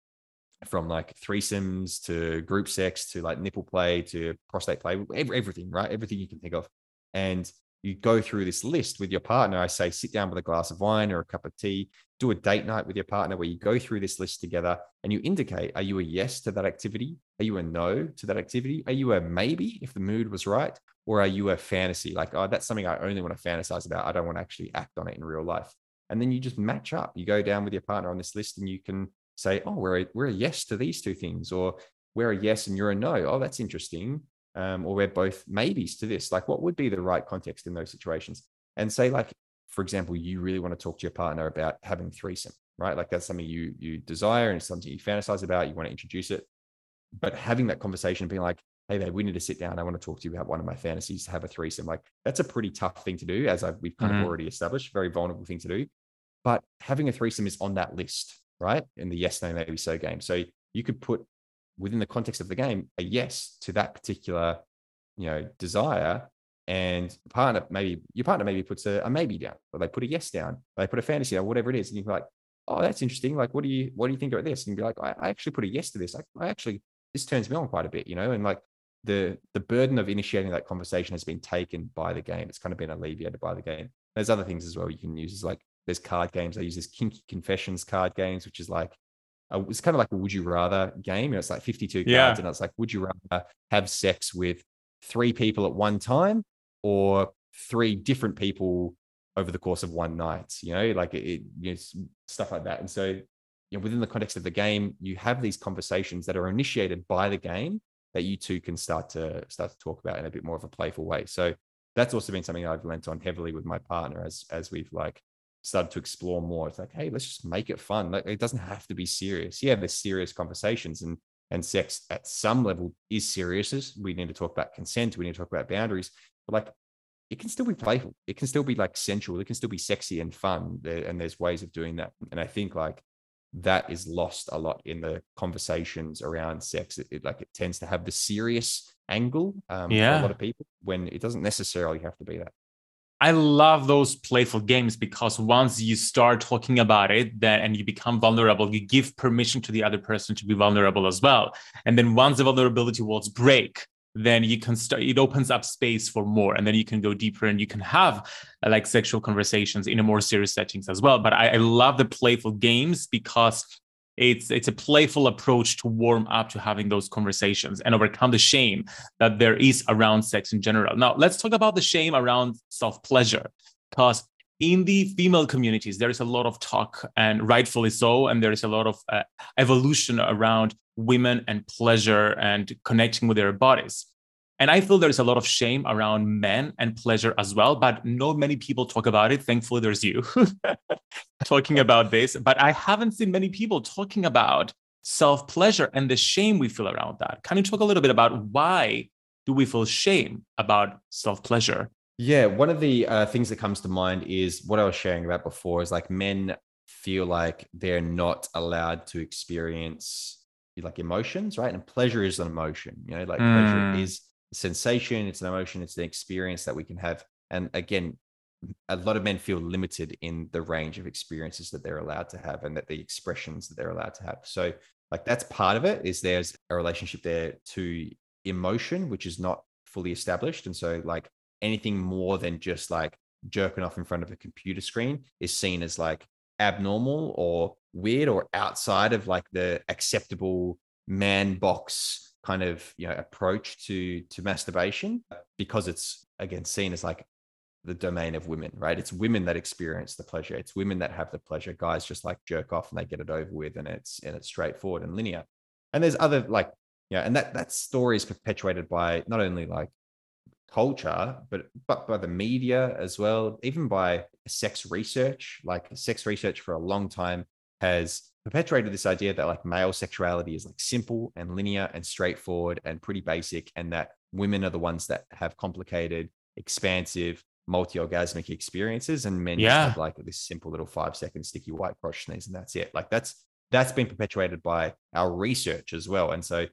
from like threesomes to group sex to like nipple play to prostate play, everything, right? Everything you can think of. And you go through this list with your partner. I say, sit down with a glass of wine or a cup of tea, do a date night with your partner where you go through this list together and you indicate, are you a yes to that activity? Are you a no to that activity? Are you a maybe if the mood was right? Or are you a fantasy? Like, oh, that's something I only want to fantasize about. I don't want to actually act on it in real life. And then you just match up. You go down with your partner on this list and you can say, oh, we're a, we're a yes to these two things, or we're a yes and you're a no. Oh, that's interesting. Um, or we're both maybes to this. Like, what would be the right context in those situations? And say, like, for example, you really want to talk to your partner about having threesome, right? Like that's something you you desire and something you fantasize about. You want to introduce it, but having that conversation, being like, "Hey, babe, we need to sit down. I want to talk to you about one of my fantasies to have a threesome." Like that's a pretty tough thing to do, as I've, we've kind mm-hmm. of already established. Very vulnerable thing to do, but having a threesome is on that list right? In the yes, no, maybe so game. So you could put within the context of the game a yes to that particular, you know, desire. And partner, maybe your partner maybe puts a, a maybe down, or they put a yes down, they put a fantasy down, whatever it is. And you're like, oh, that's interesting. Like, what do you what do you think about this? And you're like, I, I actually put a yes to this. I, I actually this turns me on quite a bit, you know, and like the the burden of initiating that conversation has been taken by the game. It's kind of been alleviated by the game. There's other things as well you can use, is like there's card games. I use this Kinky Confessions card games, which is like a, it's kind of like a would you rather game. You know, it's like 52 cards, and it's like would you rather have sex with three people at one time or three different people over the course of one night? You know, like it, you know, stuff like that. And so, you know, within the context of the game, you have these conversations that are initiated by the game that you two can start to start to talk about in a bit more of a playful way. So that's also been something I've lent on heavily with my partner as as we've like started to explore more. It's like, hey, let's just make it fun. Like it doesn't have to be serious. Yeah, there's serious conversations and and sex at some level is serious. We need to talk about consent. We need to talk about boundaries. But like it can still be playful. It can still be like sensual. It can still be sexy and fun. And there's ways of doing that. And I think like that is lost a lot in the conversations around sex. It, it like it tends to have the serious angle um, yeah. for a lot of people when it doesn't necessarily have to be that. I love those playful games because once you start talking about it, then and you become vulnerable, you give permission to the other person to be vulnerable as well. And then once the vulnerability walls break, then you can start it opens up space for more and then you can go deeper and you can have uh, like sexual conversations in a more serious settings as well but I, I love the playful games because it's it's a playful approach to warm up to having those conversations and overcome the shame that there is around sex in general. Now let's talk about the shame around self pleasure because in the female communities there is a lot of talk and rightfully so and there is a lot of uh, evolution around women and pleasure and connecting with their bodies and I feel there's a lot of shame around men and pleasure as well, but not many people talk about it. Thankfully, there's you talking about this, but I haven't seen many people talking about self pleasure and the shame we feel around that. Can you talk a little bit about why do we feel shame about self pleasure? Yeah, one of the uh, things that comes to mind is what I was sharing about before is like men feel like they're not allowed to experience like emotions, right? And pleasure is an emotion, you know, like mm. pleasure is sensation, it's an emotion, it's an experience that we can have. And again, a lot of men feel limited in the range of experiences that they're allowed to have and that the expressions that they're allowed to have. So, like, that's part of it is there's a relationship there to emotion, which is not fully established. And so, like, anything more than just like jerking off in front of a computer screen is seen as like abnormal or weird or outside of like the acceptable man box kind of you know approach to to masturbation because it's again seen as like the domain of women right? It's women that experience the pleasure. It's women that have the pleasure. Guys just like jerk off and they get it over with and it's and it's straightforward and linear. And there's other like yeah and that that story is perpetuated by not only like culture but but by the media as well even by sex research. Like sex research for a long time has perpetuated this idea that like male sexuality is like simple and linear and straightforward and pretty basic and that women are the ones that have complicated, expansive, multi-orgasmic experiences, and men Yeah. have like this simple little five second sticky white crotch sneeze, and that's it. Like that's that's been perpetuated by our research as well. And so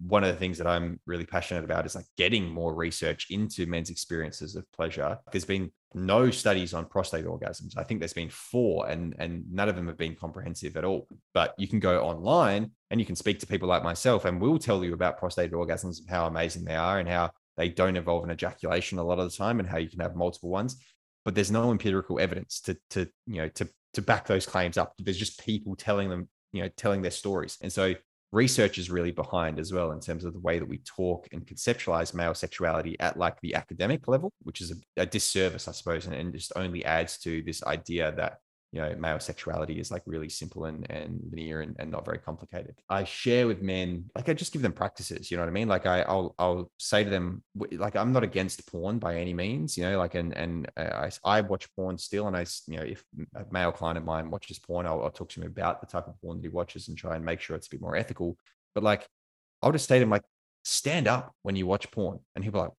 one of the things that I'm really passionate about is like getting more research into men's experiences of pleasure. There's been no studies on prostate orgasms. I think there's been four, and and none of them have been comprehensive at all. But you can go online and you can speak to people like myself, and we'll tell you about prostate orgasms and how amazing they are, and how they don't involve an ejaculation a lot of the time, and how you can have multiple ones. But there's no empirical evidence to to you know to to back those claims up. There's just people telling them you know telling their stories, and so research is really behind as well in terms of the way that we talk and conceptualize male sexuality at like the academic level, which is a, a disservice, I suppose, and, and just only adds to this idea that you know male sexuality is like really simple and, and linear and, and not very complicated. I share with men, like I just give them practices, you know what I mean? Like I, I'll I'll say to them, like I'm not against porn by any means, you know, like and and uh, I, I watch porn still, and I, you know if a male client of mine watches porn, I'll, I'll talk to him about the type of porn that he watches and try and make sure it's a bit more ethical. But like I'll just say to him, like, stand up when you watch porn, and he'll be like,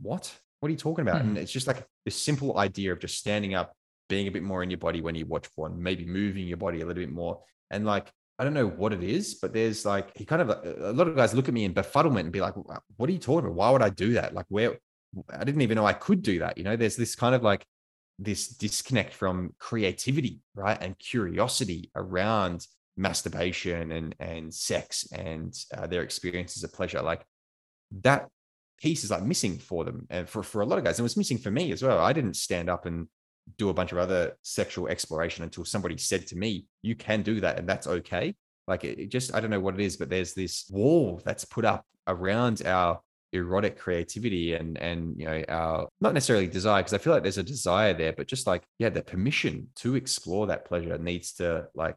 what? What are you talking about? And it's just like this simple idea of just standing up being a bit more in your body when you watch porn, maybe moving your body a little bit more. And like, I don't know what it is, but there's like, he kind of, a lot of guys look at me in befuddlement and be like, what are you talking about? Why would I do that? Like, where, I didn't even know I could do that. You know, there's this kind of like this disconnect from creativity, right? And curiosity around masturbation and, and sex and uh, their experiences of pleasure. Like that piece is like missing for them and for, for a lot of guys. And it was missing for me as well. I didn't stand up and do a bunch of other sexual exploration until somebody said to me, you can do that and that's okay. Like it, it just, I don't know what it is, but there's this wall that's put up around our erotic creativity and and you know our not necessarily desire because I feel like there's a desire there, but just like yeah, the permission to explore that pleasure needs to like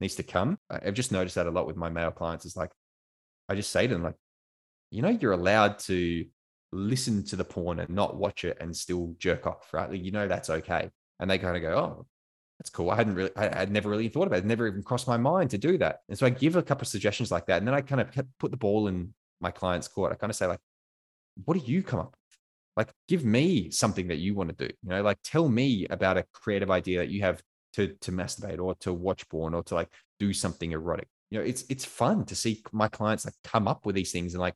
needs to come. I've just noticed that a lot with my male clients. Is like I just say to them like, you know, you're allowed to listen to the porn and not watch it and still jerk off, right? Like, you know that's okay. And they kind of go, oh, that's cool. I hadn't really, I had never really thought about it. It never even crossed my mind to do that. And so I give a couple of suggestions like that. And then I kind of put the ball in my client's court. I kind of say, like, what do you come up with? Like, give me something that you want to do. You know, like tell me about a creative idea that you have to to masturbate or to watch porn or to like do something erotic. You know, it's it's fun to see my clients like come up with these things and like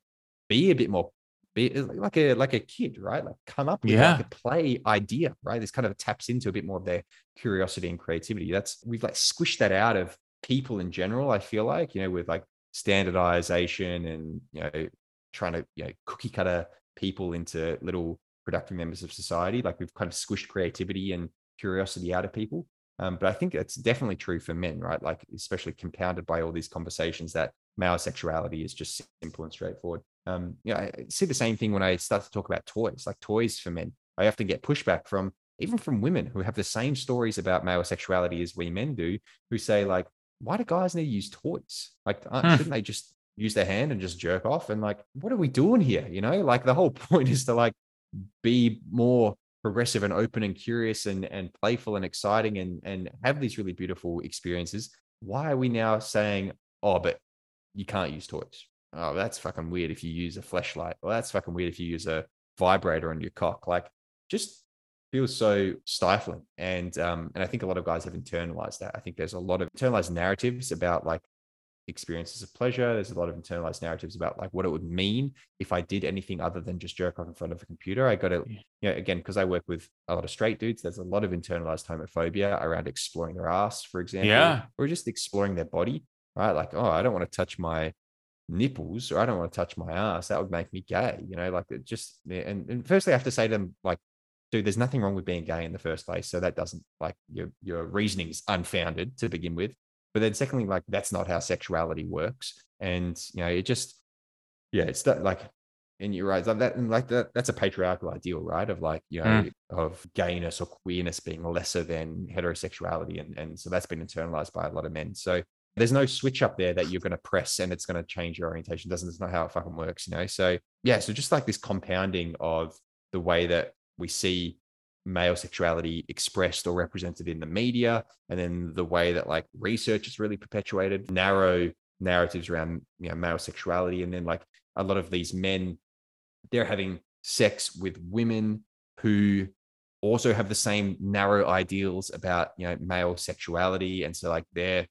be a bit more be like a like a kid, right? Like come up with Yeah. like a play idea, right? This kind of taps into a bit more of their curiosity and creativity. That's we've like squished that out of people in general. I feel like you know with like standardization and you know trying to you know cookie cutter people into little productive members of society. Like we've kind of squished creativity and curiosity out of people. Um, but I think it's definitely true for men, right? Like especially compounded by all these conversations that male sexuality is just simple and straightforward. Um, you know, I see the same thing when I start to talk about toys, like toys for men. I often get pushback from even from women who have the same stories about male sexuality as we men do, who say like, "Why do guys need to use toys? Like, aren't- Hmm. shouldn't they just use their hand and just jerk off?" And like, what are we doing here? You know, like the whole point is to like be more progressive and open and curious and and playful and exciting and and have these really beautiful experiences. Why are we now saying, "Oh, but you can't use toys"? oh, that's fucking weird if you use a Fleshlight. Well, that's fucking weird if you use a vibrator on your cock. Like, just feels so stifling. And um, and I think a lot of guys have internalized that. I think there's a lot of internalized narratives about like experiences of pleasure. There's a lot of internalized narratives about like what it would mean if I did anything other than just jerk off in front of a computer. I got to, Yeah. you know, again, because I work with a lot of straight dudes, there's a lot of internalized homophobia around exploring their ass, for example, Yeah. or just exploring their body, right? Like, oh, I don't want to touch my nipples or I don't want to touch my ass. That would make me gay, you know, like it just, and, and firstly, I have to say to them, like, dude, there's nothing wrong with being gay in the first place. So that doesn't like your, your reasoning is unfounded to begin with. But then secondly, like that's not how sexuality works. And, you know, it just, yeah, it's that like, and you're right. That, that and like that, that's a patriarchal ideal, right? Of like, you know, Mm. of gayness or queerness being lesser than heterosexuality. And, and so that's been internalized by a lot of men. So there's no switch up there that you're going to press and it's going to change your orientation. Doesn't, it's not how it fucking works, you know? So yeah. So just like this compounding of the way that we see male sexuality expressed or represented in the media and then the way that like research is really perpetuated narrow narratives around you know male sexuality and then like a lot of these men they're having sex with women who also have the same narrow ideals about you know male sexuality and so like they're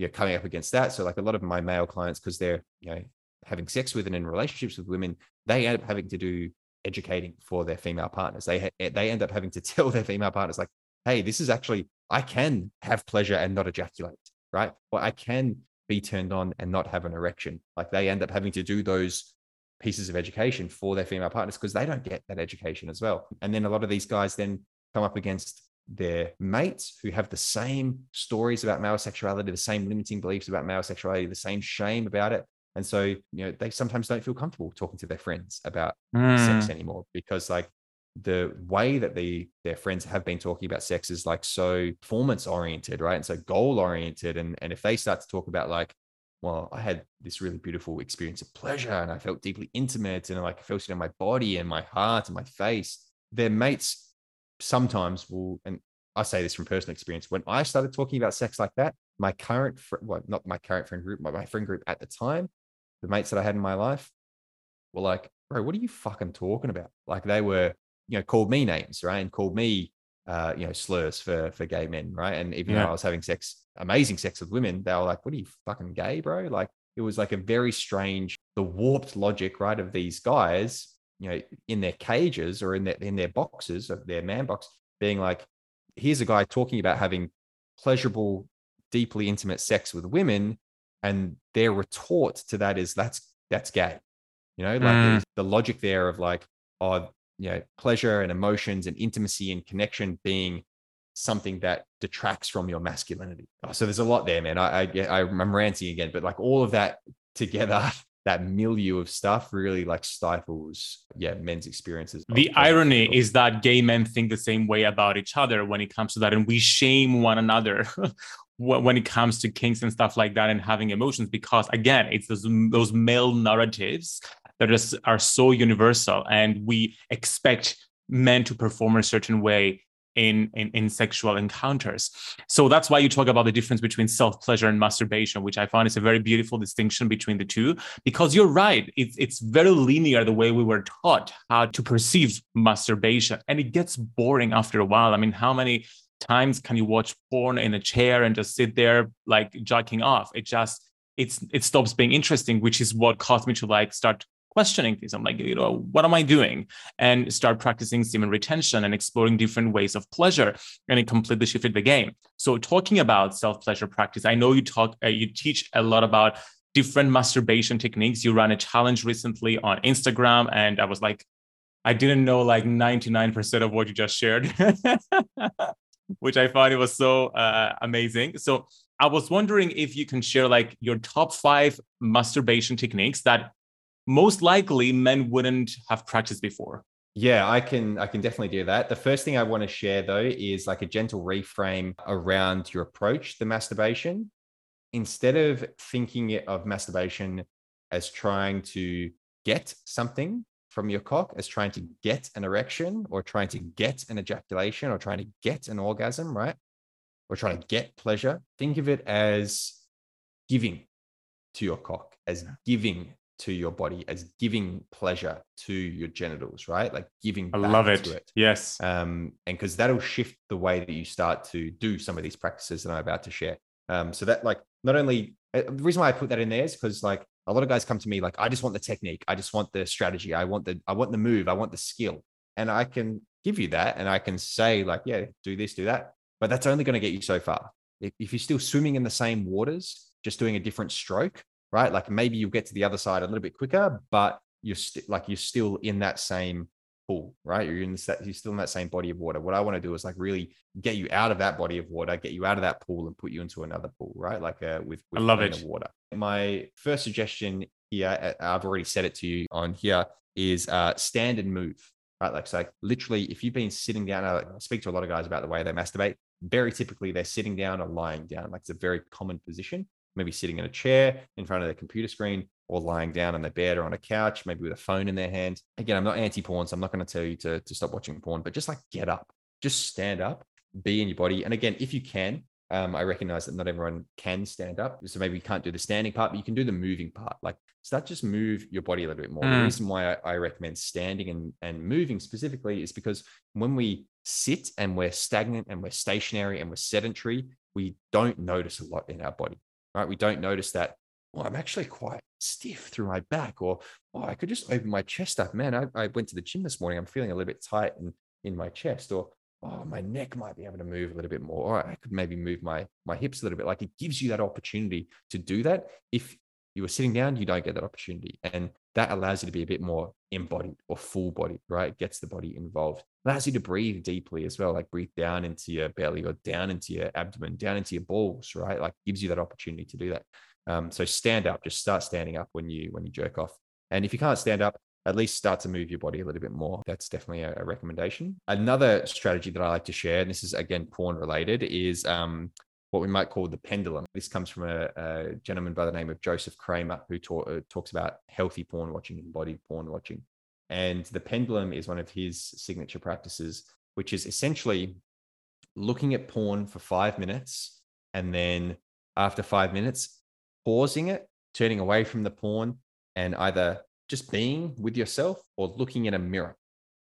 you're coming up against that. So like a lot of my male clients because they're you know having sex with and in relationships with women they end up having to do educating for their female partners they they end up having to tell their female partners like hey this is actually i can have pleasure and not ejaculate right or i can be turned on and not have an erection like they end up having to do those pieces of education for their female partners because they don't get that education as well. And then a lot of these guys then come up against their mates who have the same stories about male sexuality, the same limiting beliefs about male sexuality, the same shame about it. And so, you know, they sometimes don't feel comfortable talking to their friends about mm. sex anymore because like the way that the their friends have been talking about sex is like so performance oriented, right? And so goal oriented. And and if they start to talk about like, well, I had this really beautiful experience of pleasure and I felt deeply intimate and like I felt it in my body and my heart and my face. Their mates sometimes will, and I say this from personal experience, when I started talking about sex like that, my current, fr- well, not my current friend group, but my friend group at the time, the mates that I had in my life were like, bro, what are you fucking talking about? Like they were, you know, called me names, right? And called me uh, you know, slurs for for gay men, right? And even yeah. though I was having sex, amazing sex with women, they were like, "What are you fucking gay, bro?" Like it was like a very strange, the warped logic, right, of these guys, you know, in their cages or in their in their boxes of their man box, being like, "Here's a guy talking about having pleasurable, deeply intimate sex with women," and their retort to that is, "That's that's gay." You know, like mm. the logic there of like, oh, you know pleasure and emotions and intimacy and connection being something that detracts from your masculinity oh, so there's a lot there man I, I i'm ranting again but like all of that together that milieu of stuff really like stifles yeah men's experiences the irony is that gay men think the same way about each other when it comes to that and we shame one another when it comes to kinks and stuff like that and having emotions because again it's those, those male narratives that is, are so universal and we expect men to perform a certain way in, in, in sexual encounters. So that's why you talk about the difference between self pleasure and masturbation, which I find is a very beautiful distinction between the two. Because you're right, it's very linear the way we were taught how to perceive masturbation. And it gets boring after a while. I mean, how many times can you watch porn in a chair and just sit there like jacking off? It just, it's, it stops being interesting, which is what caused me to like start questioning things. I'm like, you know, what am I doing? And start practicing semen retention and exploring different ways of pleasure. And it completely shifted the game. So talking about self-pleasure practice, I know you talk, uh, you teach a lot about different masturbation techniques. You ran a challenge recently on Instagram, and I was like, I didn't know like 99% of what you just shared, which I found it was so uh, amazing. So I was wondering if you can share like your top five masturbation techniques that most likely men wouldn't have practiced before. Yeah, I can I can definitely do that. The first thing I want to share though is like a gentle reframe around your approach to masturbation. Instead of thinking of masturbation as trying to get something from your cock, as trying to get an erection or trying to get an ejaculation or trying to get an orgasm, right? Or trying to get pleasure, think of it as giving to your cock, as giving to your body as giving pleasure to your genitals, right? Like giving. I love it. it. Yes. Um, and because that'll shift the way that you start to do some of these practices that I'm about to share. Um, so that like not only uh, the reason why I put that in there is because like a lot of guys come to me like I just want the technique, I just want the strategy, I want the I want the move, I want the skill, and I can give you that, and I can say like yeah, do this, do that, but that's only going to get you so far. If, you're still swimming in the same waters, just doing a different stroke, right? Like maybe you'll get to the other side a little bit quicker, but you're st- like you're still in that same pool, right? You're in that you're still in that same body of water. What I want to do is like really get you out of that body of water, get you out of that pool, and put you into another pool, right? Like uh, with, with I love it. Water. My first suggestion here, I've already said it to you on here, is uh, stand and move. Right, like so, like literally, if you've been sitting down, I speak to a lot of guys about the way they masturbate. Very typically, they're sitting down or lying down. Like it's a very common position maybe sitting in a chair in front of their computer screen or lying down on their bed or on a couch, maybe with a phone in their hand. Again, I'm not anti porn, so I'm not going to tell you to, to stop watching porn, but just like get up, just stand up, be in your body. And again, if you can, um, I recognize that not everyone can stand up. So maybe you can't do the standing part, but you can do the moving part. Like start just move your body a little bit more. Mm. The reason why I, I, recommend standing and, and moving specifically is because when we sit and we're stagnant and we're stationary and we're sedentary, we don't notice a lot in our body, right? We don't notice that, well, I'm actually quite stiff through my back, or oh, I could just open my chest up. Man, I, I went to the gym this morning. I'm feeling a little bit tight in, in my chest, or oh, my neck might be able to move a little bit more, or I could maybe move my my hips a little bit. Like it gives you that opportunity to do that. If you were sitting down, you don't get that opportunity. And that allows you to be a bit more embodied or full body, right? It gets the body involved. allows you to breathe deeply as well, like breathe down into your belly or down into your abdomen, down into your balls, right? Like gives you that opportunity to do that. Um, so stand up, just start standing up when you when you jerk off. And if you can't stand up, at least start to move your body a little bit more. That's definitely a, a recommendation. Another strategy that I like to share, and this is again porn related, is um, what we might call the pendulum. This comes from a, a gentleman by the name of Joseph Kramer, who uh, talks about healthy porn watching, and body porn watching. And the pendulum is one of his signature practices, which is essentially looking at porn for five minutes and then after five minutes, pausing it, turning away from the porn, and either just being with yourself or looking in a mirror,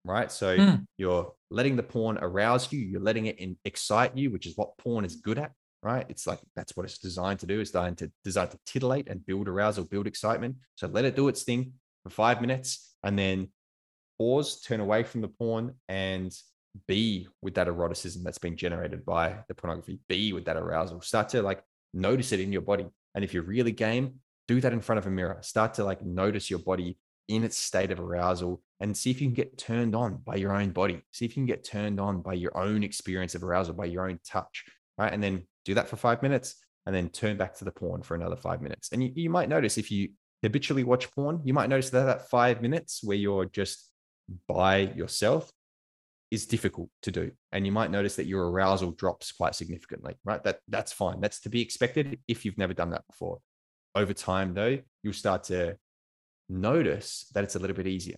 right? So mm. you're letting the porn arouse you, you're letting it in, excite you, which is what porn is good at right? It's like that's what it's designed to do. It's designed to designed to titillate and build arousal, build excitement. So let it do its thing for five minutes and then pause, turn away from the porn and be with that eroticism that's been generated by the pornography. Be with that arousal. Start to like notice it in your body. And if you're really game, do that in front of a mirror. Start to like notice your body in its state of arousal and see if you can get turned on by your own body. See if you can get turned on by your own experience of arousal, by your own touch, right? And then do that for five minutes and then turn back to the porn for another five minutes. And you, you might notice if you habitually watch porn, you might notice that that five minutes where you're just by yourself is difficult to do. And you might notice that your arousal drops quite significantly, right? That that's fine. That's to be expected if you've never done that before. Over time, though, you'll start to notice that it's a little bit easier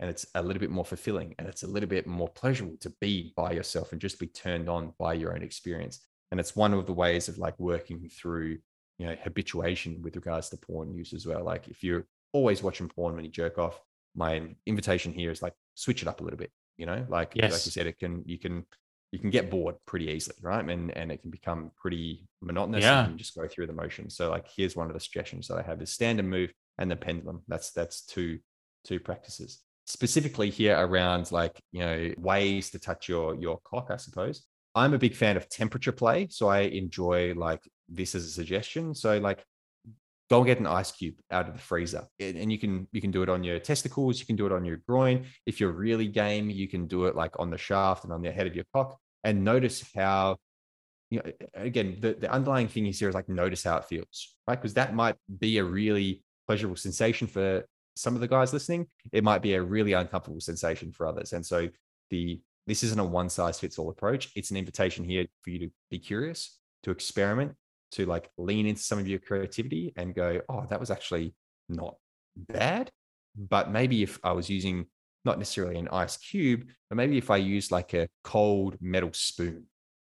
and it's a little bit more fulfilling and it's a little bit more pleasurable to be by yourself and just be turned on by your own experience and it's one of the ways of like working through you know habituation with regards to porn use as well like if you're always watching porn when you jerk off my invitation here is like switch it up a little bit you know like yes. like you said it can you can you can get bored pretty easily right and and it can become pretty monotonous yeah. and just go through the motions so like here's one of the suggestions that i have is stand and move and the pendulum that's that's two two practices specifically here around like you know ways to touch your your cock i suppose I'm a big fan of temperature play. So I enjoy like this as a suggestion. So like go and get an ice cube out of the freezer. And you can you can do it on your testicles you can do it on your groin. If you're really game you can do it like on the shaft and on the head of your cock. And notice how you know again the, the underlying thing is here is like notice how it feels right? Because that might be a really pleasurable sensation for some of the guys listening. It might be a really uncomfortable sensation for others. And so the this isn't a one size fits all approach. It's an invitation here for you to be curious, to experiment, to like lean into some of your creativity and go, oh, that was actually not bad. But maybe if I was using not necessarily an ice cube, but maybe if I used like a cold metal spoon,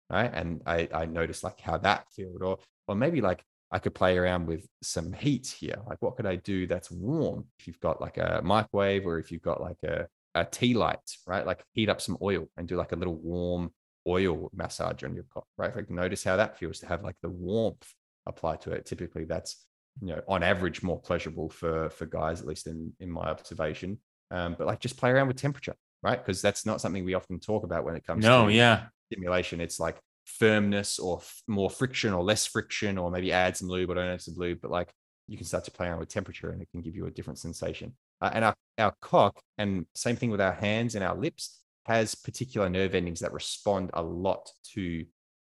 right? And I, I noticed like how that felt, or or maybe like I could play around with some heat here. Like what could I do that's warm? If you've got like a microwave or if you've got like a a tea light, right? Like heat up some oil and do like a little warm oil massage on your cock, right? Like notice how that feels to have like the warmth applied to it. Typically, that's you know on average more pleasurable for for guys, at least in in my observation. Um, but like just play around with temperature, right? Because that's not something we often talk about when it comes no, to yeah. stimulation. It's like firmness or f- more friction or less friction, or maybe add some lube or don't add some lube. But like you can start to play around with temperature and it can give you a different sensation. Uh, and our, our cock, and same thing with our hands and our lips, has particular nerve endings that respond a lot to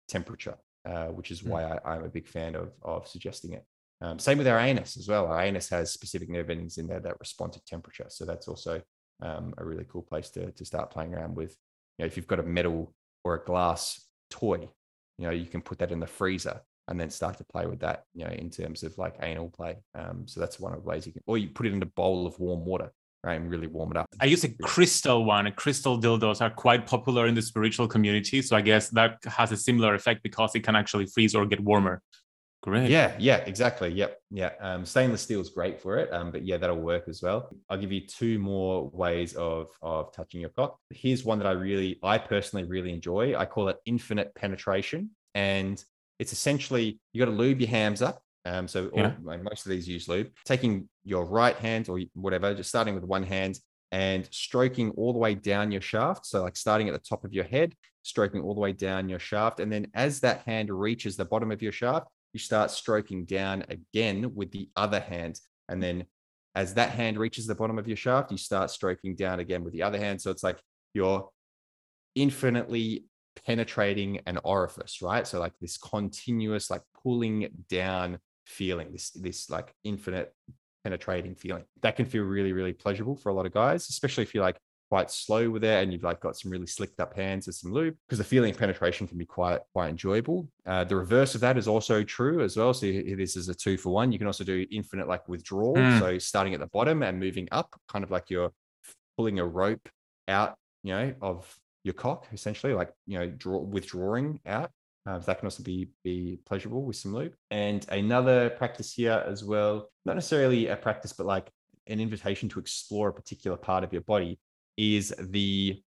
temperature, uh, which is hmm. why I, am a big fan of, of suggesting it. Um, same with our anus as well. Our anus has specific nerve endings in there that respond to temperature. So that's also um, a really cool place to, to start playing around with. You know, if you've got a metal or a glass toy, you know, you can put that in the freezer and then start to play with that, you know, in terms of like anal play. Um, so that's one of the ways you can, or you put it in a bowl of warm water right? And really warm it up. I use a crystal one. Crystal dildos are quite popular in the spiritual community. So I guess that has a similar effect because it can actually freeze or get warmer. Great. Yeah, yeah, exactly. Yep. Yeah. Um, stainless steel is great for it. Um, but yeah, that'll work as well. I'll give you two more ways of of touching your cock. Here's one that I really, I personally really enjoy. I call it infinite penetration. And it's essentially you got to lube your hams up. Um, so all, yeah. like most of these use lube. Taking your right hand or whatever, just starting with one hand and stroking all the way down your shaft. So like starting at the top of your head, stroking all the way down your shaft. And then as that hand reaches the bottom of your shaft, you start stroking down again with the other hand. And then as that hand reaches the bottom of your shaft, you start stroking down again with the other hand. So it's like you're infinitely penetrating an orifice, right? So like this continuous, like pulling down feeling, this, this like infinite penetrating feeling. That can feel really, really pleasurable for a lot of guys, especially if you're like quite slow with it and you've like got some really slicked up hands with some lube because the feeling of penetration can be quite quite enjoyable. Uh, the reverse of that is also true as well. So this is a two for one. You can also do infinite like withdrawal. Mm. so starting at the bottom and moving up kind of like you're pulling a rope out you know of your cock essentially like you know draw withdrawing out uh, that can also be be pleasurable with some lube and another practice here as well not necessarily a practice but like an invitation to explore a particular part of your body is the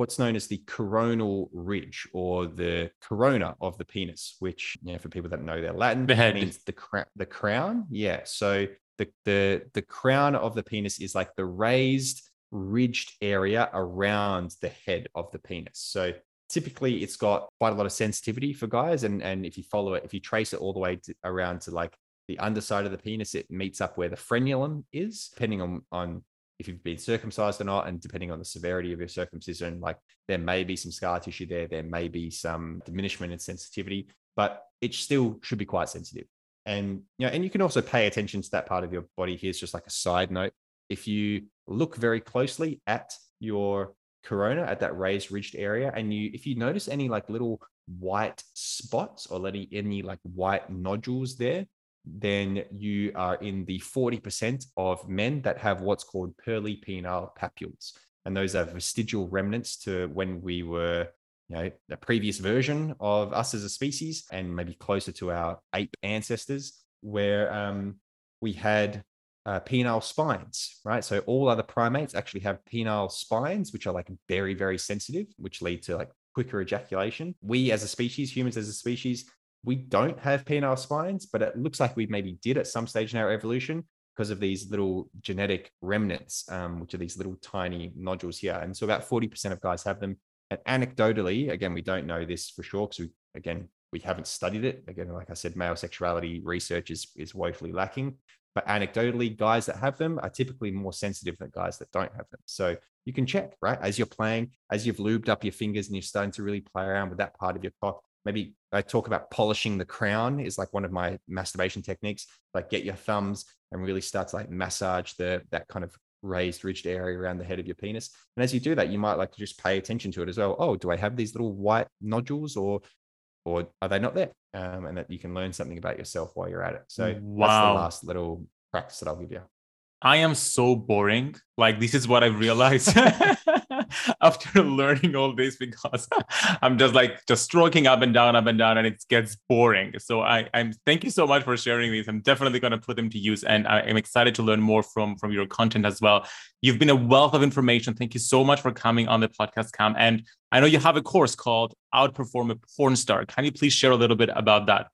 what's known as the coronal ridge or the corona of the penis, which you know, for people that know their Latin, the head means the cra- the crown. Yeah, so the the the crown of the penis is like the raised ridged area around the head of the penis. So typically it's got quite a lot of sensitivity for guys and and if you follow it if you trace it all the way to, around to like the underside of the penis it meets up where the frenulum is depending on on if you've been circumcised or not, and depending on the severity of your circumcision, like there may be some scar tissue there, there may be some diminishment in sensitivity, but it still should be quite sensitive. And you know, and you can also pay attention to that part of your body. Here's just like a side note: if you look very closely at your corona, at that raised ridged area, and you if you notice any like little white spots or any any like white nodules there, then you are in the 40% of men that have what's called pearly penile papules. And those are vestigial remnants to when we were, you know, a previous version of us as a species and maybe closer to our ape ancestors, where um, we had uh, penile spines, right? So all other primates actually have penile spines, which are like very, very sensitive, which lead to like quicker ejaculation. We as a species, humans as a species, we don't have penile spines, but it looks like we maybe did at some stage in our evolution because of these little genetic remnants, um, which are these little tiny nodules here. And so about 40% of guys have them. And anecdotally, again, we don't know this for sure because we, again, we haven't studied it. Again, like I said, male sexuality research is, is woefully lacking. But anecdotally, guys that have them are typically more sensitive than guys that don't have them. So you can check, right? As you're playing, as you've lubed up your fingers and you're starting to really play around with that part of your cock, maybe I talk about polishing the crown is like one of my masturbation techniques. Like get your thumbs and really start to like massage the that kind of raised ridged area around the head of your penis. And as you do that, you might like to just pay attention to it as well. Oh, do I have these little white nodules or or are they not there? Um, and that you can learn something about yourself while you're at it. So wow. that's the last little practice that I'll give you. I am so boring. Like this is what I realized after learning all this because I'm just like just stroking up and down, up and down, and it gets boring. So I, I'm thank you so much for sharing these. I'm definitely going to put them to use, and I am excited to learn more from from your content as well. You've been a wealth of information. Thank you so much for coming on the podcast, Cam. And I know you have a course called Outperform a Porn Star. Can you please share a little bit about that?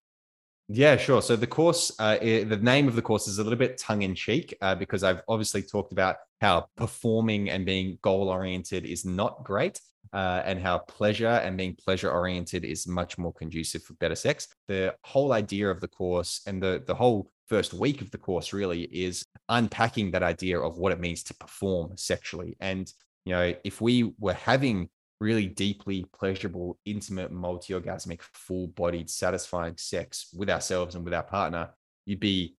Yeah, sure. So the course, uh, it, the name of the course is a little bit tongue in cheek uh, because I've obviously talked about how performing and being goal oriented is not great. Uh, and how pleasure and being pleasure oriented is much more conducive for better sex. The whole idea of the course and the, the whole first week of the course really is unpacking that idea of what it means to perform sexually. And, you know, if we were having really deeply pleasurable, intimate, multi orgasmic, full bodied, satisfying sex with ourselves and with our partner, you'd be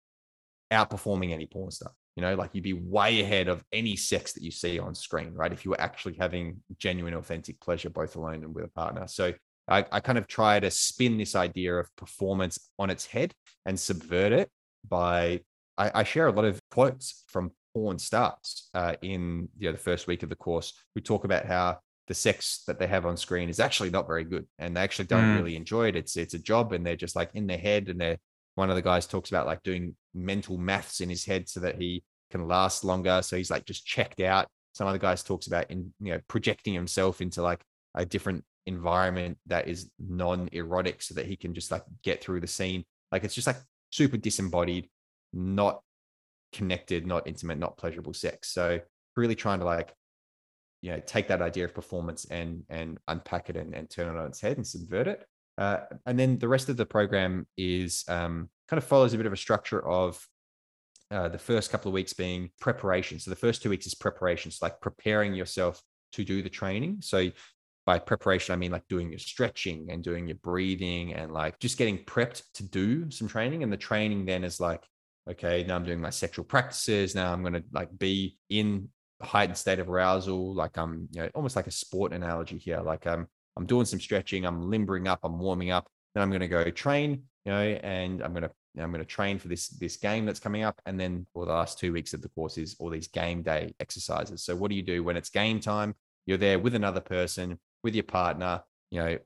outperforming any porn star. You know, like you'd be way ahead of any sex that you see on screen, right? If you were actually having genuine, authentic pleasure, both alone and with a partner. So I, I kind of try to spin this idea of performance on its head and subvert it by I, I share a lot of quotes from porn stars uh, in you know, the first week of the course who talk about how the sex that they have on screen is actually not very good and they actually don't Mm. really enjoy it. It's it's a job and they're just like in their head and they're one of the guys talks about like doing mental maths in his head so that he can last longer. So he's like just checked out. Some other guys talks about in you know projecting himself into like a different environment that is non-erotic so that he can just like get through the scene. Like it's just like super disembodied, not connected, not intimate, not pleasurable sex. So really trying to like, you know, take that idea of performance and and unpack it and, and turn it on its head and subvert it. Uh, and then the rest of the program is um, kind of follows a bit of a structure of uh, the first couple of weeks being preparation. So the first two weeks is preparation, so like preparing yourself to do the training. So by preparation, I mean like doing your stretching and doing your breathing and like just getting prepped to do some training. And the training then is like, okay, now I'm doing my sexual practices. Now I'm going to like be in heightened state of arousal. Like I'm, you know, almost like a sport analogy here. Like I'm, I'm doing some stretching. I'm limbering up. I'm warming up. Then I'm going to go train, you know, and I'm going to, I'm going to train for this, this game that's coming up. And then for the last two weeks of the course is all these game day exercises. So what do you do when it's game time? You're there with another person, with your partner, you know,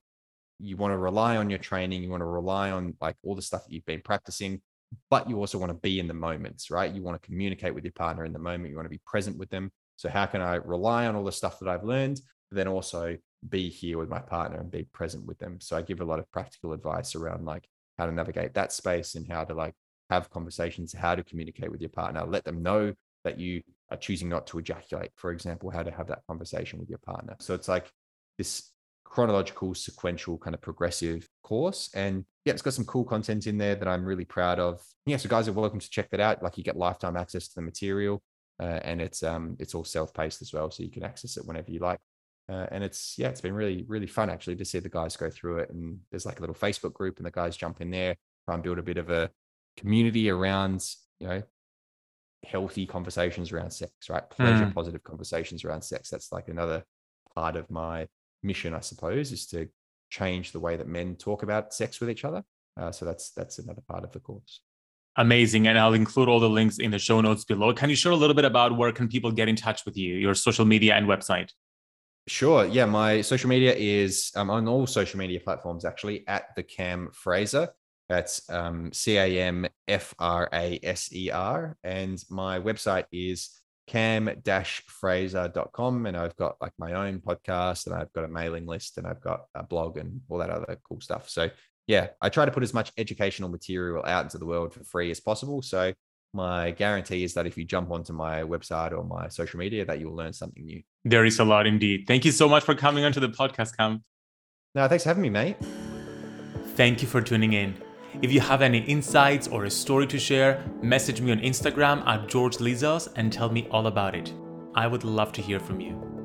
you want to rely on your training. You want to rely on like all the stuff that you've been practicing, but you also want to be in the moments, right? You want to communicate with your partner in the moment. You want to be present with them. So how can I rely on all the stuff that I've learned, but then also be here with my partner and be present with them? So I give a lot of practical advice around like how to navigate that space and how to like have conversations, how to communicate with your partner, let them know that you are choosing not to ejaculate, for example, how to have that conversation with your partner. So it's like this chronological, sequential, kind of progressive course. And yeah, it's got some cool content in there that I'm really proud of. Yeah, so guys are welcome to check that out. Like you get lifetime access to the material, uh, and it's um it's all self-paced as well, so you can access it whenever you like. Uh, and it's yeah, it's been really really fun actually to see the guys go through it. And there's like a little Facebook group, and the guys jump in there, try and build a bit of a community around you know healthy conversations around sex, right? Pleasure Mm. positive conversations around sex. That's like another part of my mission, I suppose, is to change the way that men talk about sex with each other. Uh, so that's that's another part of the course. Amazing. And I'll include all the links in the show notes below. Can you share a little bit about where can people get in touch with you, your social media and website? Sure. Yeah, my social media is um, on all social media platforms actually at the Cam Fraser. That's um, C A M F R A S E R, and my website is cam-fraser.com and I've got like my own podcast and I've got a mailing list and I've got a blog and all that other cool stuff. So yeah, I try to put as much educational material out into the world for free as possible. So my guarantee is that if you jump onto my website or my social media, that you'll learn something new. There is a lot indeed. Thank you so much for coming onto the podcast, Cam. No, thanks for having me, mate. Thank you for tuning in. If you have any insights or a story to share, message me on Instagram at George Lizos and tell me all about it. I would love to hear from you.